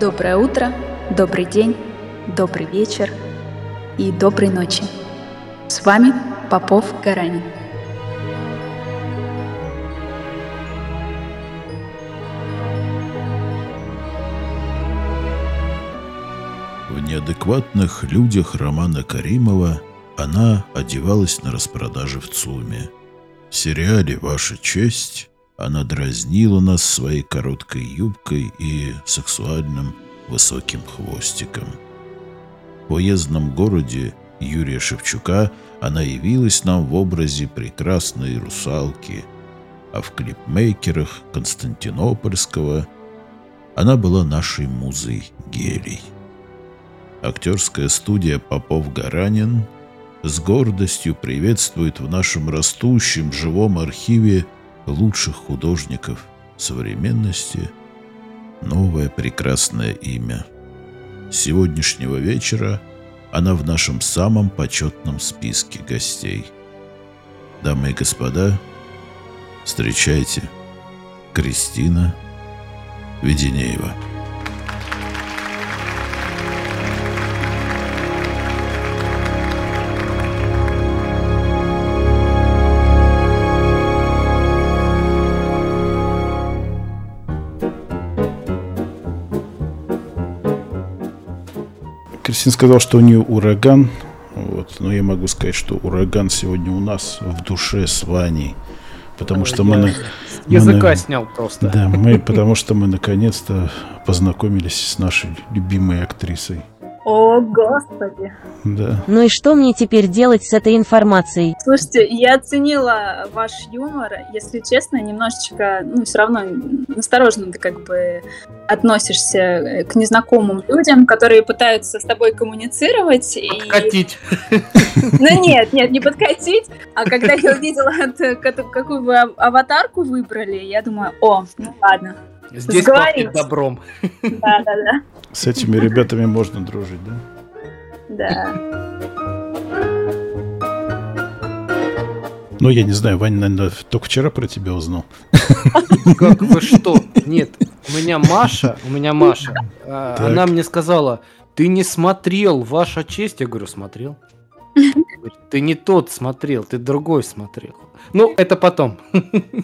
Доброе утро, добрый день, добрый вечер и доброй ночи. С вами Попов Гаранин. В неадекватных людях романа Каримова она одевалась на распродаже в ЦУМе. В сериале «Ваша честь» Она дразнила нас своей короткой юбкой и сексуальным высоким хвостиком. В уездном городе Юрия Шевчука она явилась нам в образе прекрасной русалки, а в клипмейкерах Константинопольского она была нашей музой гелий. Актерская студия Попов-Гаранин с гордостью приветствует в нашем растущем живом архиве лучших художников современности новое прекрасное имя. С сегодняшнего вечера она в нашем самом почетном списке гостей. Дамы и господа, встречайте Кристина Веденеева. Кристина сказал, что у нее ураган. Вот. Но я могу сказать, что ураган сегодня у нас в душе с Ваней. Потому что мы... На, языка мы, снял просто. Да, мы, потому что мы наконец-то познакомились с нашей любимой актрисой. О, Господи. Да. Ну и что мне теперь делать с этой информацией? Слушайте, я оценила ваш юмор. Если честно, немножечко, ну, все равно настороженно ты как бы относишься э, к незнакомым людям, которые пытаются с тобой коммуницировать. Подкатить. И... Ну нет, нет, не подкатить. А когда я увидела, какую вы аватарку выбрали, я думаю, о, ну ладно. Здесь пахнет добром. Да, да, да. С этими ребятами можно дружить, да? Да. Ну, я не знаю, Ваня, наверное, только вчера про тебя узнал. Как вы что? Нет, у меня Маша, у меня Маша, а, она мне сказала, ты не смотрел, ваша честь. Я говорю, смотрел. Ты не тот смотрел, ты другой смотрел. Ну, это потом.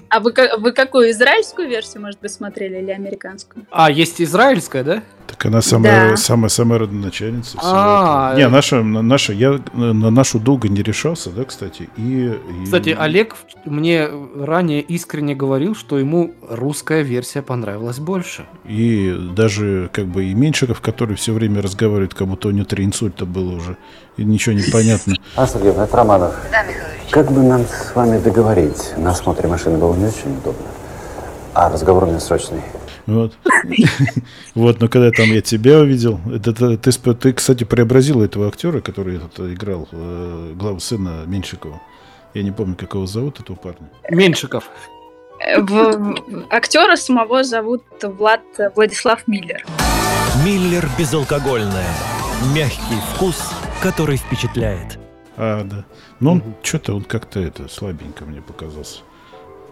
А вы, вы какую израильскую версию, может быть, смотрели или американскую? А, есть израильская, да? Так она самая, да. самая, самая родоначальница. А, не, наша, наша, я на нашу долго не решался, да, кстати. И, и... Кстати, Олег мне ранее искренне говорил, что ему русская версия понравилась больше. И даже как бы и Меньшиков, который все время разговаривает, как будто у него три инсульта было уже, и ничего не понятно. А, Сергеевна, это Романов. Да, Михайлович. Как бы нам с вами договорить? На осмотре машины было не очень удобно. А разговор у меня срочный. Вот. Вот, но когда там я тебя увидел, это, ты, ты, кстати, преобразил этого актера, который этот, играл э, главу сына Меньшикова. Я не помню, как его зовут, этого парня. Меньшиков. В, актера самого зовут Влад Владислав Миллер. Миллер безалкогольная. Мягкий вкус, который впечатляет. А, да. Ну, угу. что-то он как-то это слабенько мне показался.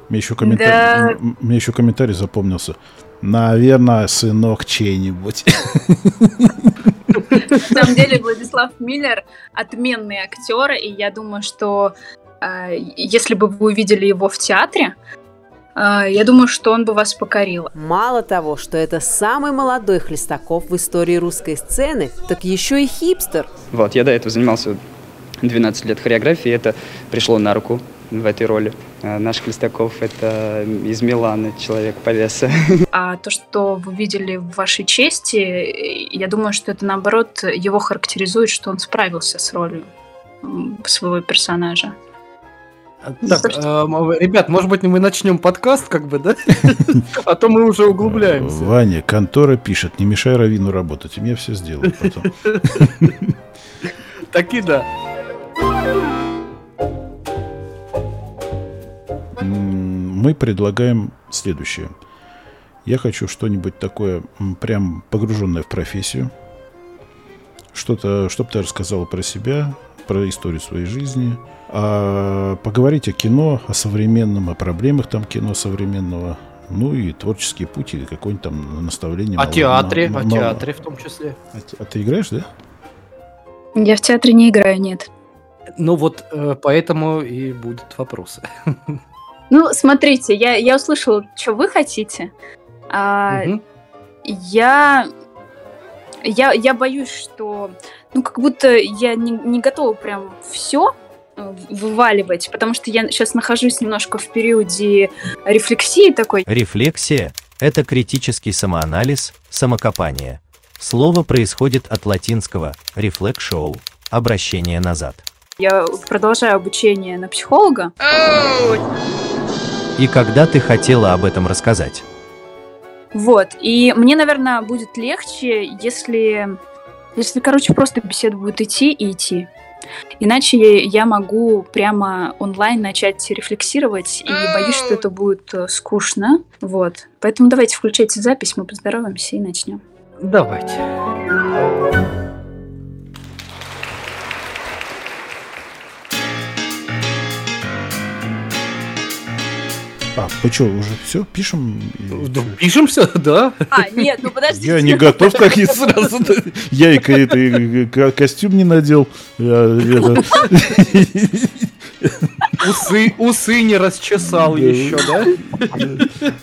Мне еще комментарий, да. мне еще комментарий запомнился. Наверное, сынок чей-нибудь. На самом деле Владислав Миллер отменный актер, и я думаю, что э, если бы вы увидели его в театре, э, я думаю, что он бы вас покорил. Мало того, что это самый молодой Хлестаков в истории русской сцены, так еще и хипстер. Вот, я до этого занимался 12 лет хореографии, это пришло на руку в этой роли. А наш Хлестаков – это из Милана человек по весу. А то, что вы видели в вашей чести, я думаю, что это, наоборот, его характеризует, что он справился с ролью своего персонажа. Так, э, ребят, может быть, мы начнем подкаст, как бы, да? А то мы уже углубляемся. Ваня, контора пишет, не мешай Равину работать, и мне все сделают потом. Так и да. Мы предлагаем следующее. Я хочу что-нибудь такое прям погруженное в профессию. Что-то, чтобы ты рассказала про себя, про историю своей жизни. А поговорить о кино, о современном, о проблемах там кино современного. Ну и творческий путь, и какое-нибудь там наставление. О мало- театре, мало- о мало- театре в том числе. А а ты играешь, да? Я в театре не играю, нет. Ну вот, э, поэтому и будут вопросы. Ну, смотрите, я, я услышала, что вы хотите. А, Мгм. я, я, я боюсь, что, ну, как будто я не, не готова прям все вываливать, потому что я сейчас нахожусь немножко в периоде рефлексии такой. Рефлексия – это критический самоанализ, самокопание. Слово происходит от латинского «reflex – обращение назад. Я продолжаю обучение на психолога. И когда ты хотела об этом рассказать? Вот. И мне, наверное, будет легче, если, если, короче, просто беседа будет идти и идти. Иначе я могу прямо онлайн начать рефлексировать, и боюсь, что это будет э, скучно. Вот. Поэтому давайте включайте запись, мы поздороваемся и начнем. Давайте. А, вы что, уже все, пишем? Да? Пишем все, да? А, нет, ну подождите. Я не готов, как и сразу. Я и костюм не надел. Я это- Усы, усы не расчесал Да. еще, да?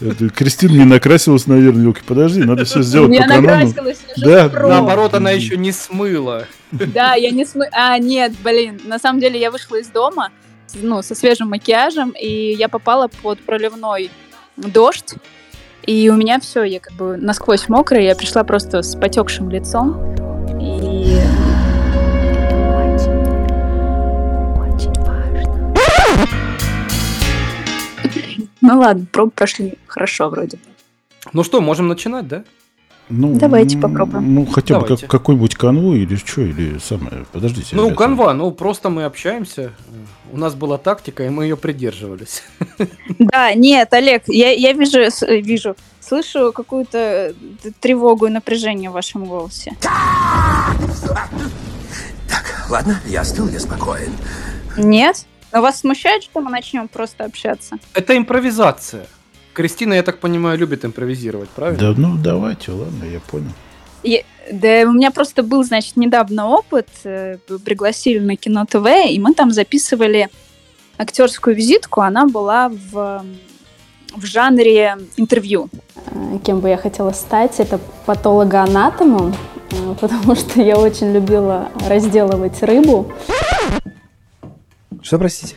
это Кристина не накрасилась, наверное, елки. Подожди, надо все сделать Я по канону. накрасилась уже Да, впрок. Наоборот, она еще не смыла. Да, я не смы... А, нет, блин, на самом деле я вышла из дома, ну, со свежим макияжем, и я попала под проливной дождь, и у меня все, я как бы насквозь мокрая, я пришла просто с потекшим лицом, и... Ну ладно, пробы прошли хорошо вроде. Ну что, можем начинать, да? Ну, Давайте попробуем. Ну, хотя бы Давайте. как- какой-нибудь конвой или что, или самое. Подождите. Ну, ребята. канва, ну просто мы общаемся. У нас была тактика, и мы ее придерживались. Да, нет, Олег, я, я вижу, вижу, слышу какую-то э, тревогу и напряжение в вашем голосе. Ладно, я остыл, я спокоен. Нет? Но вас смущает, что мы начнем просто общаться? Это импровизация. Кристина, я так понимаю, любит импровизировать, правильно? Да, ну давайте, ладно, я понял. Я- да, у меня просто был, значит, недавно опыт. э, Пригласили на Кино ТВ, и мы там записывали актерскую визитку. Она была в, в жанре интервью. Э, Кем бы я хотела стать, это патологоанатомом, э, потому что я очень любила разделывать рыбу. Что, простите?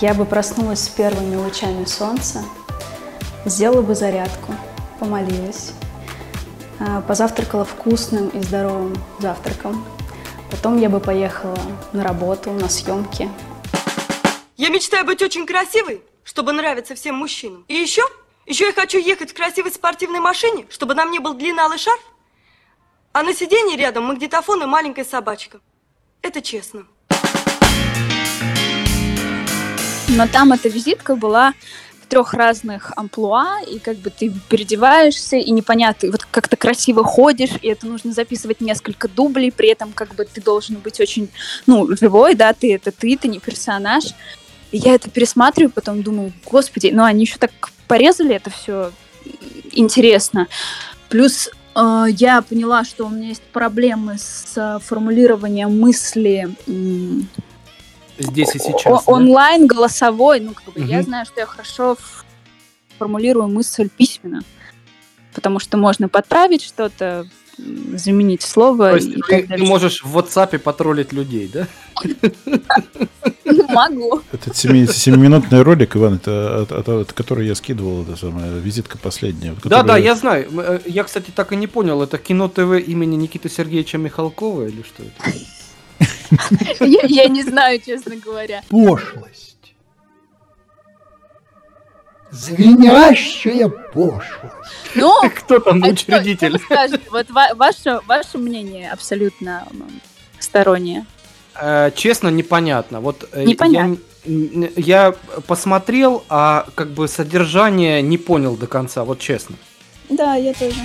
Я бы проснулась с первыми лучами солнца, сделала бы зарядку, помолилась, э, позавтракала вкусным и здоровым завтраком. Потом я бы поехала на работу, на съемки. Я мечтаю быть очень красивой, чтобы нравиться всем мужчинам. И еще, еще я хочу ехать в красивой спортивной машине, чтобы на мне был длинный алый шарф, а на сиденье рядом магнитофон и маленькая собачка. Это честно. Но там эта визитка была в трех разных амплуа, и как бы ты переодеваешься, и непонятно, и вот как то красиво ходишь, и это нужно записывать несколько дублей, при этом как бы ты должен быть очень, ну, живой, да, ты это ты, ты не персонаж. И я это пересматриваю, потом думаю, господи, ну они еще так порезали это все интересно. Плюс э, я поняла, что у меня есть проблемы с э, формулированием мысли Здесь и о- сейчас. да? онлайн голосовой, ну как бы я Мгм. знаю, что я хорошо формулирую мысль письменно, потому что можно подправить что-то, заменить слово То есть и ты, ты можешь в WhatsApp потроллить людей, да? Ну, Могу. Этот семи- семиминутный ролик, Иван, это от, от- от которого я скидывал, это самая визитка последняя. Да, да, я знаю. Э, Я, кстати, так и не понял, это кино ТВ имени Никиты Сергеевича Михалкова или что это? Я я не знаю, честно говоря. Пошлость. Звенящая пошлость. Но Кто там а учредитель? Вот ва- ваше, ваше мнение абсолютно стороннее. Э, Честно, непонятно. Вот э, Непонятно. Я посмотрел, а как бы содержание не понял до конца, вот честно. Да, я тоже.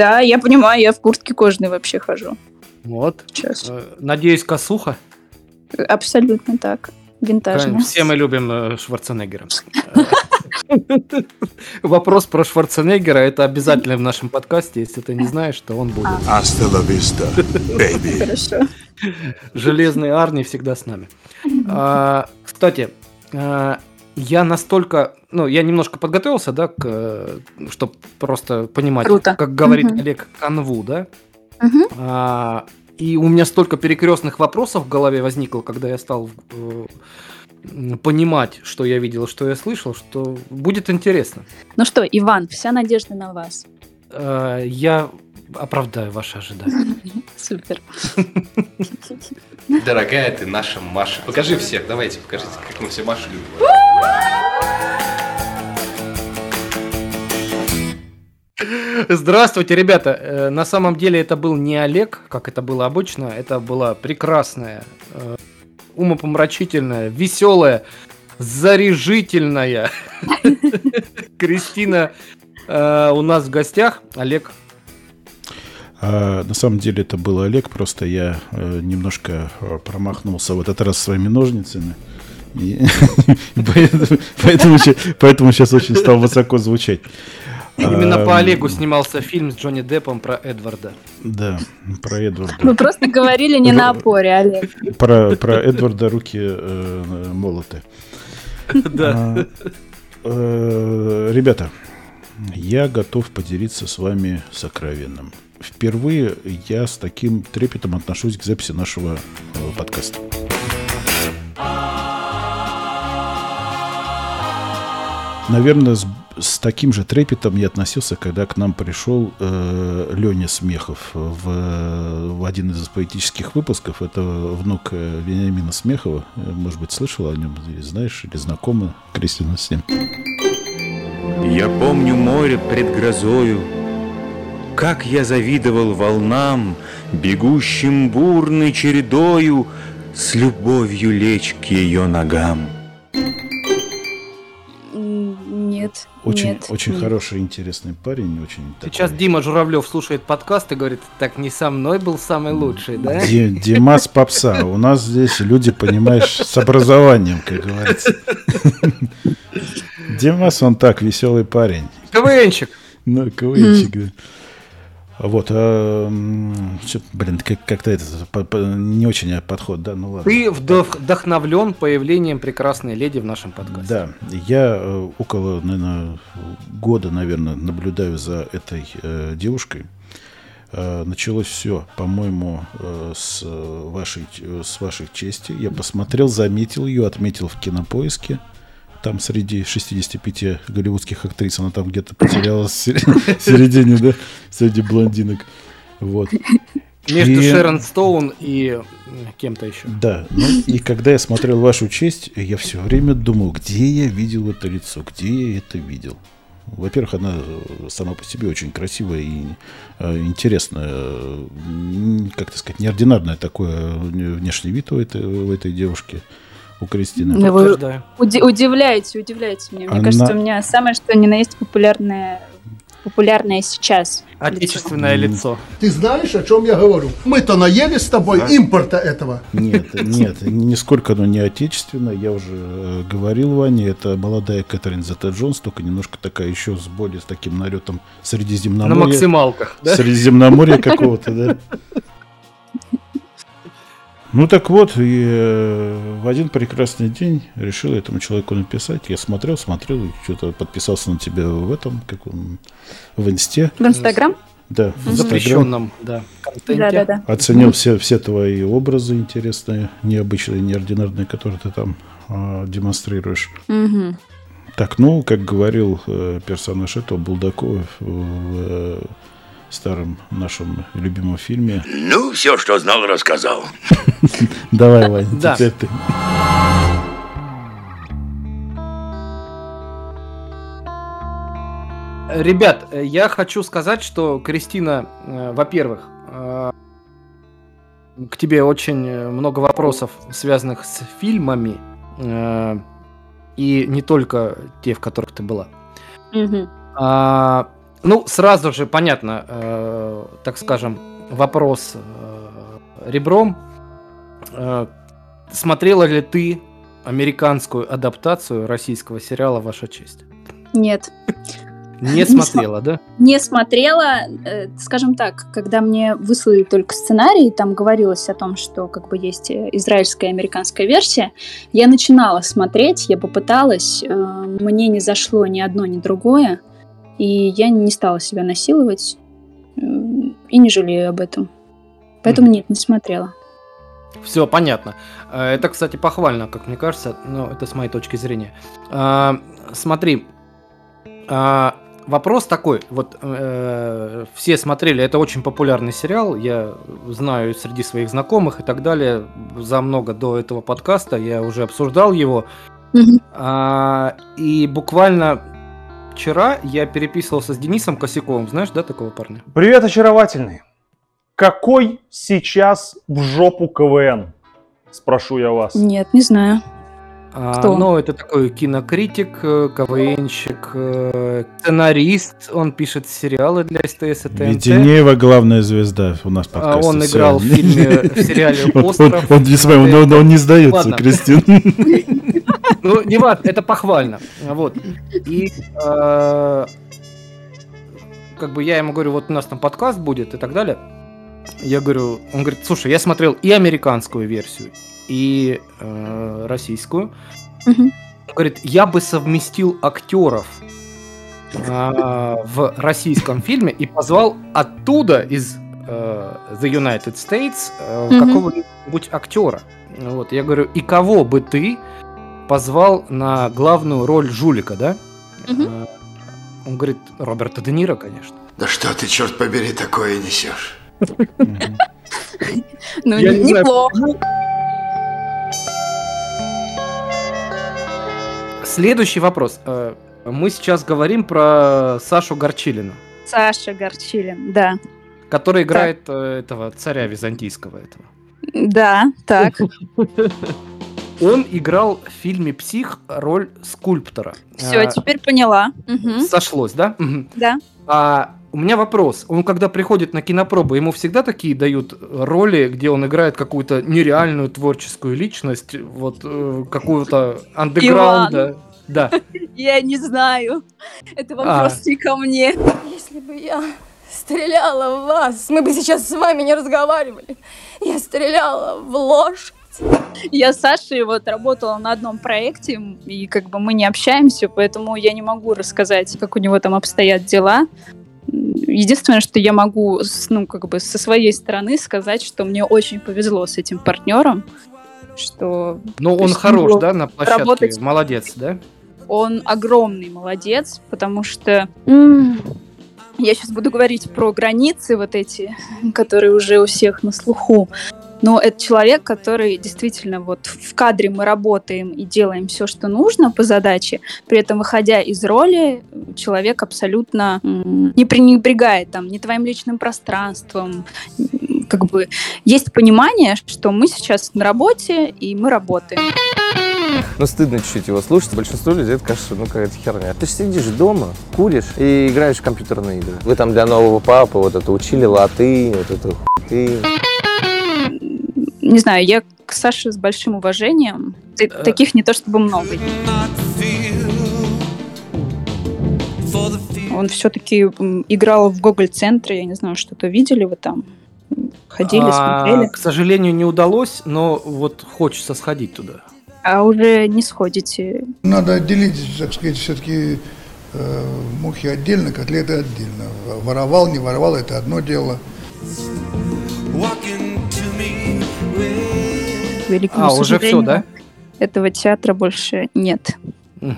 Да, я понимаю, я в куртке кожаной вообще хожу. Вот. Сейчас. Э, Надеюсь, косуха. Абсолютно так. Винтажная. Все мы любим э, Шварценеггера. Вопрос про Шварценеггера это обязательно в нашем подкасте. Если ты не знаешь, то он будет. Vista, baby. Хорошо. Железный Арни всегда с нами. А, кстати, а, я настолько, ну, я немножко подготовился, да, чтобы просто понимать, Круто. как говорит Мгм. Олег, канву, да. Мгм. А, и у меня столько перекрестных вопросов в голове возникло, когда я стал э, понимать, что я видел, что я слышал, что будет интересно. Ну что, Иван, вся надежда на вас. Э, я оправдаю ваши ожидания. Супер. Дорогая ты наша Маша. Покажи всех, давайте, покажите, как мы все Машу любим. Здравствуйте, ребята. Э, На самом деле это был не Олег, как это было обычно. Это была прекрасная, э, умопомрачительная, веселая, заряжительная Кристина э, у нас в гостях. Олег. А, на самом деле это был Олег, просто я немножко промахнулся в этот раз своими ножницами. И поэтому, сейчас очень стал высоко звучать. Именно по Олегу снимался фильм с Джонни Деппом про Эдварда. Да, про Эдварда. Вы просто говорили не на опоре, Олег. Про, про Эдварда руки э, молоты. Да. А, э, Ребята, я готов поделиться с вами сокровенным. Впервые я с таким трепетом отношусь к записи нашего э, подкаста. Наверное, с, с таким же трепетом я относился, когда к нам пришел э, Леня Смехов в, в один из поэтических выпусков. Это внук э, Вениамина Смехова. Э, Может быть, слышал о нем, или знаешь, или знакома, Кристина, с ним. Я помню море пред грозою, Как я завидовал волнам, Бегущим бурной чередою, С любовью лечь к ее ногам. Нет. Очень, нет, очень нет. хороший, интересный парень, очень Сейчас Дима Журавлев слушает подкаст и говорит, так не со мной был самый лучший, да? Ди- Димас Попса. У нас здесь люди, понимаешь, с образованием, как говорится. Димас, он так, веселый парень. КВНчик. Ну, КВНчик, да. Вот, а, чё- блин, как- как-то это не очень подход, да, ну ладно. Ты вдох- вдохновлен появлением прекрасной леди в нашем подкасте. Да, я э, около, наверное, года, наверное, наблюдаю за этой э, девушкой. Э, началось все, по-моему, э, с э, вашей, э, с вашей чести. Я посмотрел, заметил ее, отметил в кинопоиске. Там среди 65 голливудских актрис она там где-то потерялась в сер- в середине, да, среди блондинок. Вот. Между И- Шерон Стоун и кем-то еще. да, ну и когда я смотрел вашу честь, я все время думал, где я видел это лицо, где я это видел. Во-первых, она э, сама по себе очень красивая и э, интересная, э, м, как так сказать, неординарное такое внешний вид у этой, у этой девушки, у Кристины. Ну, Вы уди- удивляете, удивляете меня. Мне Она- кажется, у меня самое что ни на есть популярное, популярное сейчас. Отечественное лицо. Ты знаешь, о чем я говорю? Мы-то наели с тобой импорта этого. Нет, нет, нисколько оно не отечественное. Я уже э, говорил Ване, это молодая Кэтрин Зета Джонс, только немножко такая еще с более с таким налетом Средиземноморья. На максималках, да? Средиземноморья какого-то, да. Ну так вот, и э, в один прекрасный день решил этому человеку написать. Я смотрел, смотрел, что-то подписался на тебя в этом, как он, в инсте. В Инстаграм? Да, в запрещенном, да, контенте. Да-да-да. Оценил все, все твои образы интересные, необычные, неординарные, которые ты там а, демонстрируешь. Мгм. Так, ну, как говорил э, персонаж этого Булдакова в, э, старом нашем любимом фильме. Ну, все, что знал, рассказал. Давай, Вань, Да. теперь ты. Ребят, я хочу сказать, что Кристина, э, во-первых, э, к тебе очень много вопросов, связанных с фильмами, э, и не только те, в которых ты была. А, ну, сразу же, понятно, э, так скажем, вопрос э, ребром. Э, смотрела ли ты американскую адаптацию российского сериала «Ваша честь»? Нет. Не смотрела, да? Не смотрела, э, скажем так, когда мне выслали только сценарий, там говорилось о том, что как бы есть э, израильская и американская версия, я начинала смотреть, я попыталась, э, мне не зашло ни одно, ни другое, и я не стала себя насиловать и не жалею об этом. Поэтому нет, не смотрела. Все, понятно. Это, кстати, похвально, как мне кажется, но это с моей точки зрения. А, смотри, а, вопрос такой, вот э, все смотрели, это очень популярный сериал, я знаю среди своих знакомых и так далее, за много до этого подкаста я уже обсуждал его, mm-hmm. а, и буквально вчера я переписывался с Денисом Косяковым, знаешь, да, такого парня? Привет, очаровательный. Какой сейчас в жопу КВН? Спрошу я вас. Нет, не знаю. Кто? А, ну, это такой кинокритик, э, КВНщик, э, сценарист. Он пишет сериалы для СТС и ТНТ. Веденеева главная звезда у нас подкасте. А он играл в фильме, в сериале «Остров». Он не сдается, Кристин. Ну, не важно, это похвально. Вот. И э, как бы я ему говорю, вот у нас там подкаст будет и так далее. Я говорю, он говорит, слушай, я смотрел и американскую версию, и э, российскую. Угу. Говорит, я бы совместил актеров э, в российском фильме и позвал оттуда из э, The United States э, угу. какого-нибудь актера. Вот, я говорю, и кого бы ты позвал на главную роль жулика, да? Угу. Он говорит, Роберта Де Ниро, конечно. Да что ты, черт побери, такое несешь? Ну, неплохо. Следующий вопрос. Э, мы сейчас говорим про Сашу Горчилина. Саша Горчилин, да. Который играет так. Э, этого царя византийского этого. Да, так. Он играл в фильме «Псих» роль скульптора. Все, а, теперь поняла. Сошлось, да? Да. А у меня вопрос. Он когда приходит на кинопробы, ему всегда такие дают роли, где он играет какую-то нереальную творческую личность, вот э, какую-то андеграунда. Да. Я не знаю. Это вопрос а. не ко мне. Если бы я стреляла в вас, мы бы сейчас с вами не разговаривали. Я стреляла в ложь. Я с Сашей вот работала на одном проекте, и как бы мы не общаемся, поэтому я не могу рассказать, как у него там обстоят дела. Единственное, что я могу, ну, как бы со своей стороны сказать, что мне очень повезло с этим партнером, что... Ну, он хорош, да, на площадке? Работать... Молодец, да? Он огромный молодец, потому что... Я сейчас буду говорить про границы вот эти, которые уже у всех на слуху. Но это человек, который действительно вот в кадре мы работаем и делаем все, что нужно по задаче, при этом выходя из роли, человек абсолютно не пренебрегает там ни твоим личным пространством, как бы есть понимание, что мы сейчас на работе и мы работаем. Ну, стыдно чуть-чуть его слушать. Большинство людей это кажется, ну, какая-то херня. Ты сидишь дома, куришь и играешь в компьютерные игры. Вы там для нового папы вот это учили латынь, вот это хуй не знаю, я к Саше с большим уважением. Э, таких не то чтобы много. Он все-таки играл в Гоголь-центре, я не знаю, что-то видели вы там? Ходили, а, смотрели? К сожалению, не удалось, но вот хочется сходить туда. А уже не сходите? Надо отделить, так сказать, все-таки э, мухи отдельно, котлеты отдельно. Воровал, не воровал, это одно дело. Великому а, уже все, да? Этого театра больше нет. Угу.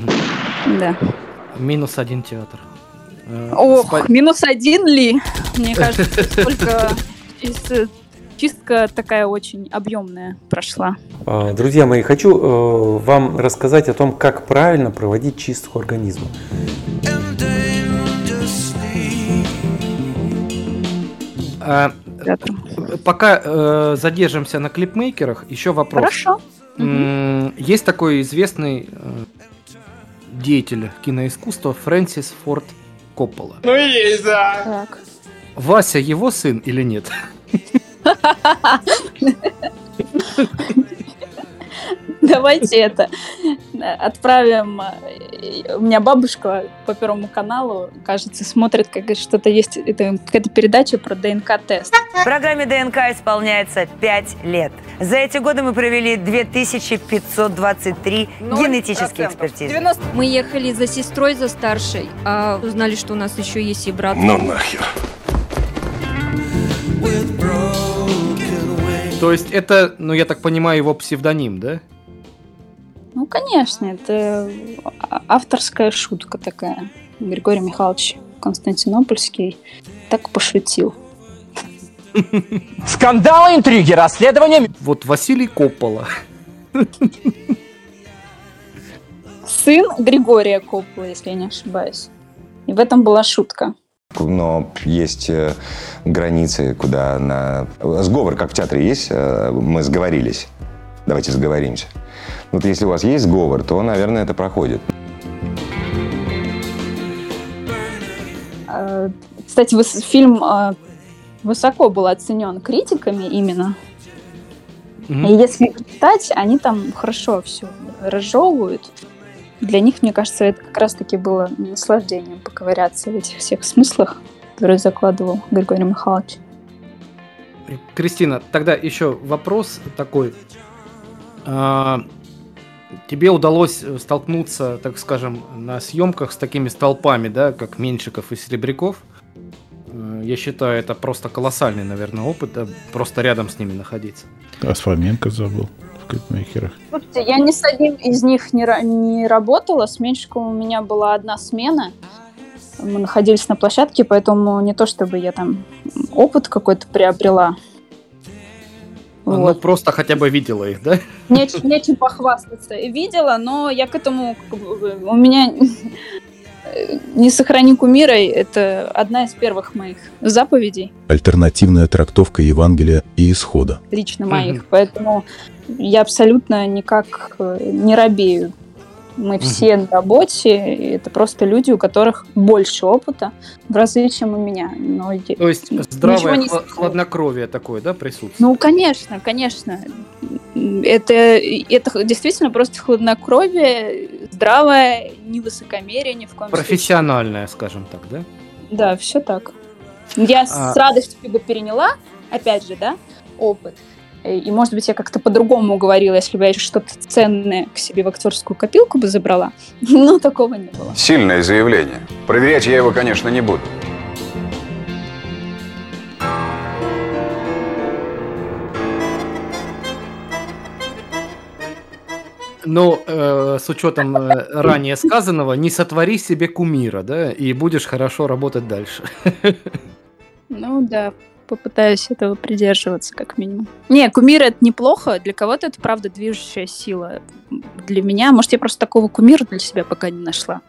Да. Минус один театр. Э, Ох, Спа... минус один ли? Мне кажется, только э, чистка такая очень объемная прошла. А, друзья мои, хочу э, вам рассказать о том, как правильно проводить чистку организма. А, Пока э, задержимся на клипмейкерах, еще вопрос. Хорошо. М- есть такой известный э, деятель киноискусства Фрэнсис Форд Коппола. Ну есть, да. Так. Вася его сын или нет? Давайте это отправим. э, У меня бабушка по Первому каналу, кажется, смотрит, как что-то есть, это какая-то передача про ДНК-тест. Программе ДНК исполняется 5 лет. За эти годы мы провели 2523 генетические экспертизы. Мы ехали за сестрой, за старшей, а узнали, что у нас еще есть и брат. Ну нахер. То есть это, ну я так понимаю, его псевдоним, да? Ну, конечно, это авторская шутка такая. Григорий Михайлович Константинопольский так пошутил. Скандалы, интриги, расследования. Вот Василий Коппола. Сын Григория Коппола, если я не ошибаюсь. И в этом была шутка. Но есть э, границы, куда на... Сговор, как в театре есть, э, мы сговорились. Давайте сговоримся. Вот если у вас есть сговор, то, наверное, это проходит. Э, Кстати, фильм высоко был оценен критиками именно. И если читать, они там хорошо все разжевывают. Для них, мне кажется, это как раз-таки было наслаждением поковыряться в этих всех смыслах, которые закладывал Григорий Михайлович. Кристина, тогда еще вопрос такой. А, Тебе удалось столкнуться, так скажем, на съемках с такими столпами, да, как Меньшиков и Серебряков. Э, Я считаю, это просто колоссальный, наверное, опыт, да, просто рядом с ними находиться. А забыл клипмейкерах. Слушайте, я ни с одним из них не, не работала. С Меньшиковым у меня была одна смена. Мы находились на площадке, поэтому не то чтобы я там опыт какой-то приобрела. Ну, просто хотя бы видела их, да? Неч- нечем похвастаться. Видела, но я к этому... как бы, У меня «Не сохрани кумира» — это одна из первых моих заповедей, Альтернативная трактовка Евангелия и Исхода. лично моих. Поэтому я абсолютно никак э, не робею. Мы все на работе, и это просто люди, у которых больше опыта в разы, чем у меня. Но То есть здравое не хла- хладнокровие такое, да, присутствует? Ну, конечно, конечно. Это, это действительно просто хладнокровие, здравое, не высокомерие ни в коем случае. Профессиональное, скажем так, да? Да, все так. Я А- с радостью бы переняла, опять же, да, опыт. Э, И, может быть, я как-то по-другому говорила, если бы я что-то ценное к себе в актерскую копилку бы забрала. Но такого не было. Сильное заявление. Проверять я его, конечно, не буду. Но э, с учетом э, ранее сказанного, не сотвори себе кумира, да, и будешь хорошо работать дальше. Ну да, попытаюсь этого придерживаться, как минимум. Не, кумир это неплохо, для кого-то это правда движущая сила. Для меня, может, я просто такого кумира для себя пока не нашла.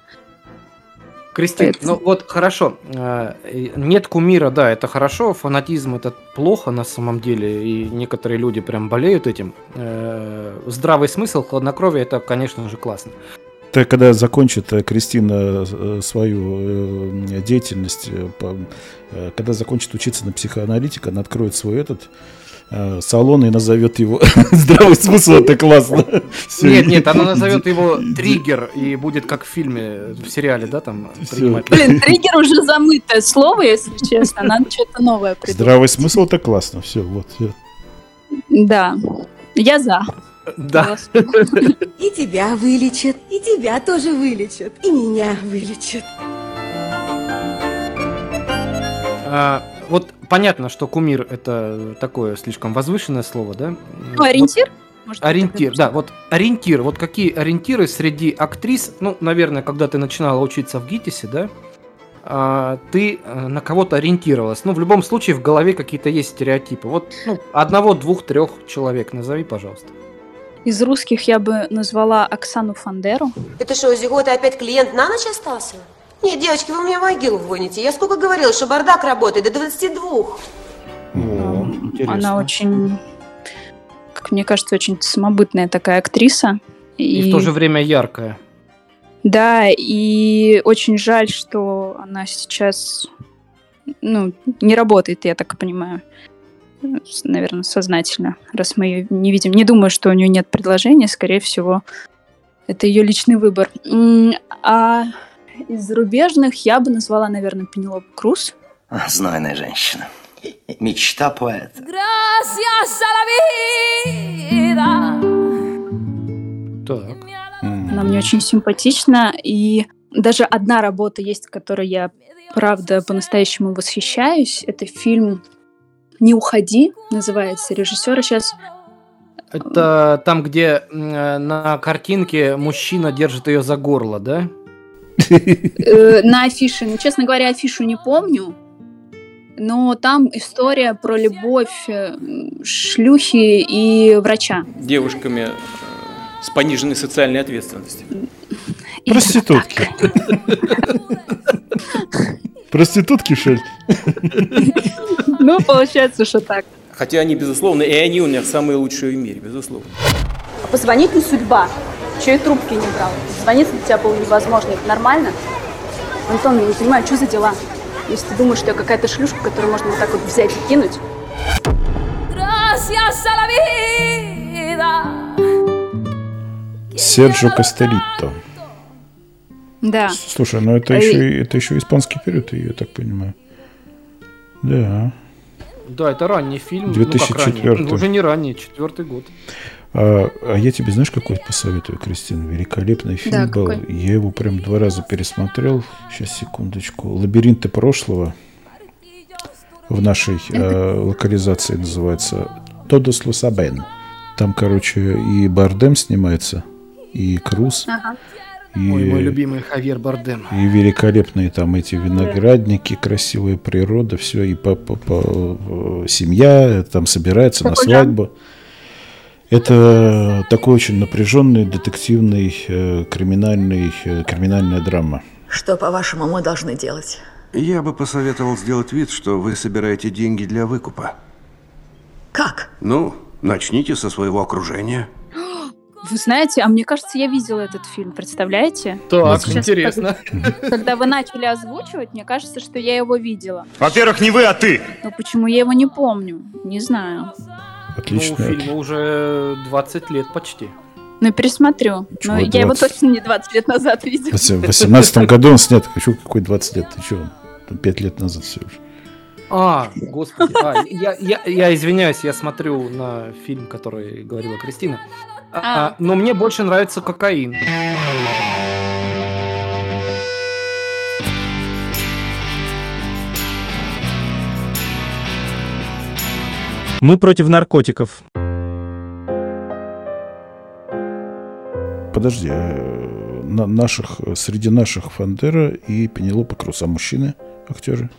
Кристин, ну вот хорошо, э, нет кумира, да, это хорошо, фанатизм это плохо на самом деле, и некоторые люди прям болеют этим. Э, Здравый смысл, хладнокровие, это, конечно же, классно. Так, когда закончит э, Кристина э, свою э, деятельность, когда закончит учиться на психоаналитика, она откроет свой этот салон и назовет его «Здравый смысл» — это классно. Нет, нет, она назовет его триггер и будет как в фильме, в сериале, да, там принимать. Блин, триггер уже замытое слово, если честно. Надо что-то новое придумать. Здравый смысл — это классно. Все, вот. Да, я за. Да. И тебя вылечат, и тебя тоже вылечат, и меня вылечат. А, вот понятно, что кумир это такое слишком возвышенное слово, да? Ну, ориентир? Может, Ориентир, да, вот ориентир. Вот какие ориентиры среди актрис, ну, наверное, когда ты начинала учиться в ГИТИСе, да, а, ты э, на кого-то ориентировалась. Ну, в любом случае, в голове какие-то есть стереотипы. Вот, ну, одного, двух, трех человек назови, пожалуйста. Из русских я бы назвала Оксану Фандеру. Это что, у Зигота опять клиент на ночь остался? Нет, девочки, вы мне могилу воните. Я сколько говорила, что бардак работает до 22. Она очень, как мне кажется, очень самобытная такая актриса. И, в то же время яркая. Да, и очень жаль, что она сейчас ну, не работает, я так понимаю. Наверное, сознательно, раз мы ее не видим. Не думаю, что у нее нет предложения, скорее всего, это ее личный выбор. А из зарубежных я бы назвала, наверное, Пенелоп Круз. Знойная женщина. Мечта поэта. Так. Она мне очень симпатична, и даже одна работа есть, которой я, правда, по-настоящему восхищаюсь. Это фильм «Не уходи» называется. Режиссера сейчас Это там, где э, на картинке мужчина держит ее за горло, да? э, на афише. Ну, честно говоря, афишу не помню. Но там история про любовь э, шлюхи и врача. Девушками с пониженной социальной ответственностью. Проститутки. Проститутки, что ли? Ну, получается, что так. Хотя они, безусловно, и они у меня самые лучшие в мире, безусловно. Позвонить не судьба. Че и трубки не брал. Звониться для тебя было невозможно. Это нормально? Антон, я не понимаю, что за дела? Если ты думаешь, что я какая-то шлюшка, которую можно вот так вот взять и кинуть. Серджо Кастелитто. Да. Слушай, ну это еще, и- это еще испанский период, я так понимаю. Да. Да, это ранний фильм. Ну, 2004. как ранний? Ну, уже не ранний, четвертый год. А, а я тебе знаешь, какой посоветую, Кристина? Великолепный фильм Да, был. какой? Я его прям два раза пересмотрел. Сейчас, секундочку. «Лабиринты прошлого» в нашей э, локализации называется «Тодос Лусабен». Там, короче, и Бардем снимается, и Круз, Ага. И, Ой, мой любимый Хавьер Бардем. и великолепные там эти виноградники, красивая природа, все, и по, по- по- семья там собирается на свадьбу. Это такой очень напряженный, детективный, э, криминальный, э, криминальная драма. Что, по-вашему, мы должны делать? Я бы посоветовал сделать вид, что вы собираете деньги для выкупа. Как? Ну, начните со своего окружения. Вы знаете, а мне кажется, я видела этот фильм, представляете? Так, Сейчас, интересно. Когда, когда вы начали озвучивать, мне кажется, что я его видела. Во-первых, не вы, а ты. Но почему я его не помню? Не знаю. Отлично. Ну, фильму уже 20 лет почти. Ну, пересмотрю. Чего Но я его 20? точно не 20 лет назад видела. В 18 году он снят. Хочу какой 20 лет. Ты что? 5 лет назад все уже. А, господи. А, я, я, я извиняюсь, я смотрю на фильм, который говорила Кристина. А, а, но мне больше нравится кокаин. Мы против наркотиков. Подожди, э, на наших, среди наших Фандера и Пенелопа Круз, а мужчины, актеры?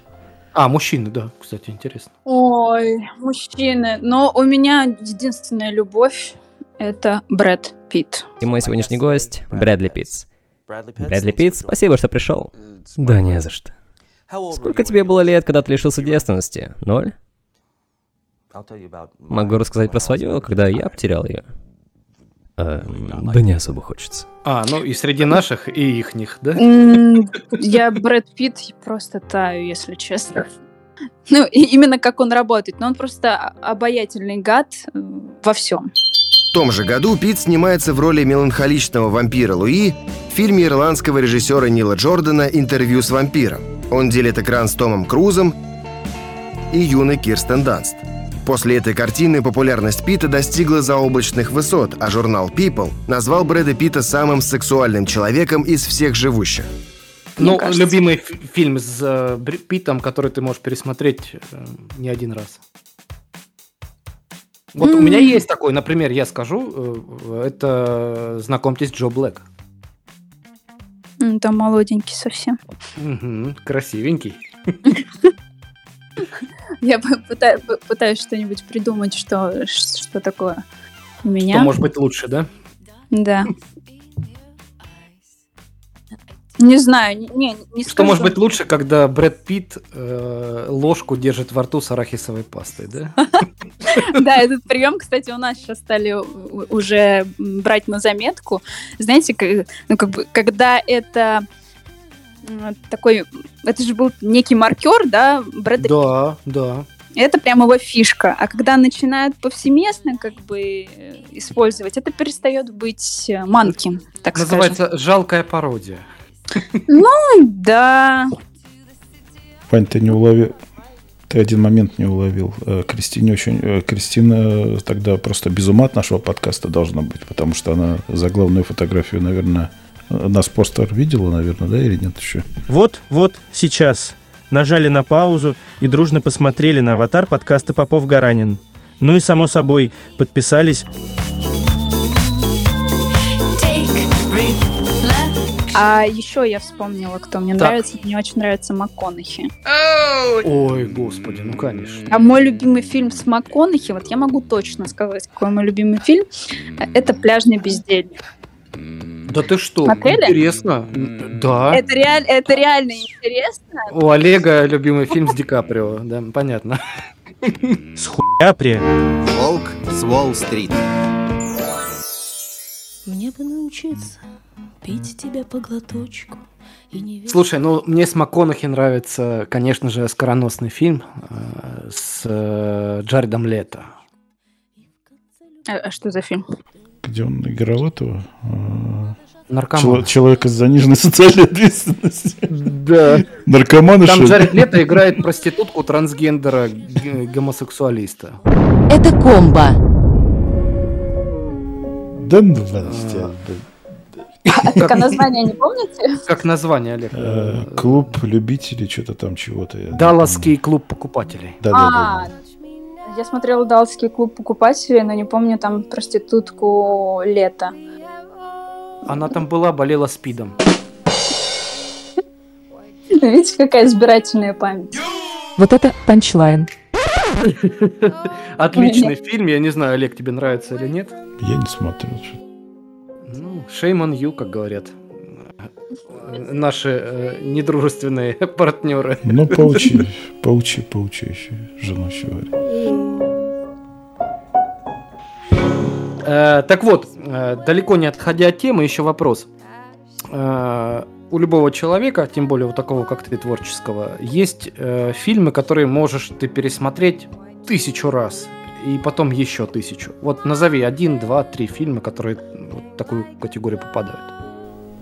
А, мужчины, да, кстати, интересно. Ой, мужчины. Но у меня единственная любовь — это Брэд Питт. И мой сегодняшний гость — Брэдли Питтс. Брэдли Питт, спасибо, что пришел. Да не за что. Сколько тебе было лет, когда ты лишился девственности? Ноль? Могу рассказать про свою, когда я потерял ее. Эм, да не особо хочется. А, ну и среди наших, и ихних, да? Я Брэд Питт просто таю, если честно. Ну, именно как он работает. Но он просто обаятельный гад э, во всем. В том же году Пит снимается в роли меланхоличного вампира Луи в фильме ирландского режиссера Нила Джордана «Интервью с вампиром». Он делит экран с Томом Крузом и юной Кирстен Данст. После этой картины популярность Питта достигла заоблачных высот, а журнал People назвал Брэда Питта самым сексуальным человеком из всех живущих. Ну, кажется. любимый фи- фильм с э, Питтом, который ты можешь пересмотреть э, не один раз. Вот у меня есть такой, например, я скажу, э, это «Знакомьтесь, Джо Блэк». Там молоденький совсем. Мгм, красивенький. Я пытаюсь что-нибудь придумать, что, что такое у меня. Что может быть лучше, да? Да. Не знаю, не, не, не Что скажу. может быть лучше, когда Брэд Питт э, ложку держит во рту с арахисовой пастой, да? Да, этот прием, кстати, у нас сейчас стали уже брать на заметку. Знаете, ну, как бы, когда это такой, это же был некий маркер, да, Брэда Да, да. Это прям его фишка. А когда начинают повсеместно как бы э, использовать, это перестает быть э, манки, так Называется скажем. жалкая пародия. Ну, да. Вань, ты не уловил... Ты один момент не уловил. Э, Кристине очень... э, Кристина тогда просто без ума от нашего подкаста должна быть, потому что она за главную фотографию, наверное, э, нас постер видела, наверное, да, или нет еще? Вот, вот, сейчас. Нажали на паузу и дружно посмотрели на аватар подкаста Попов-Гаранин. Ну и, само собой, подписались. А еще я вспомнила, кто мне Так. нравится. Мне очень нравится МакКонахи. Ой, господи, ну конечно. А мой любимый фильм с МакКонахи, вот я могу точно сказать, какой мой любимый фильм, это «Пляжный бездельник». Да ты что? Смотрели? Интересно. Да. Это, реаль- это реально интересно. У Олега любимый фильм с Ди Каприо, да, понятно. С хуяпри. Волк с Уолл-стрит. Мне бы научиться пить тебя по глоточку и не. Слушай, ну мне с МакКонахи нравится, конечно же, скороносный фильм э, с э, Джаредом Лето. А, а что за фильм? Где он играл этого? э, Наркоман. чело- Человека с заниженной социальной ответственностью. Да. Наркомана, Там? Джаред Лето играет проститутку трансгендера гомосексуалиста. Это комбо. Да ну тебя, А так а название не помните? Как название, Олег? э, Клуб любителей, что-то там чего-то. Далласский клуб покупателей. Да, да, да. А, я смотрела «Далласский клуб покупателей», но не помню там проститутку Лето. Она там была, болела спидом. Видите, какая избирательная память. Вот это панчлайн. Отличный фильм, я не знаю, Олег, тебе нравится или нет. Я не смотрел. Ну, shame on you, как говорят наши э, недружественные партнеры. Ну, поучи, поучи, поучи еще жену еще. Э, Так вот, э, далеко не отходя от темы, еще вопрос. Э, У любого человека, тем более у такого, как ты, творческого, есть э, фильмы, которые можешь ты пересмотреть тысячу раз, и потом еще тысячу. Вот назови один, два, три фильма, которые вот в такую категорию попадают.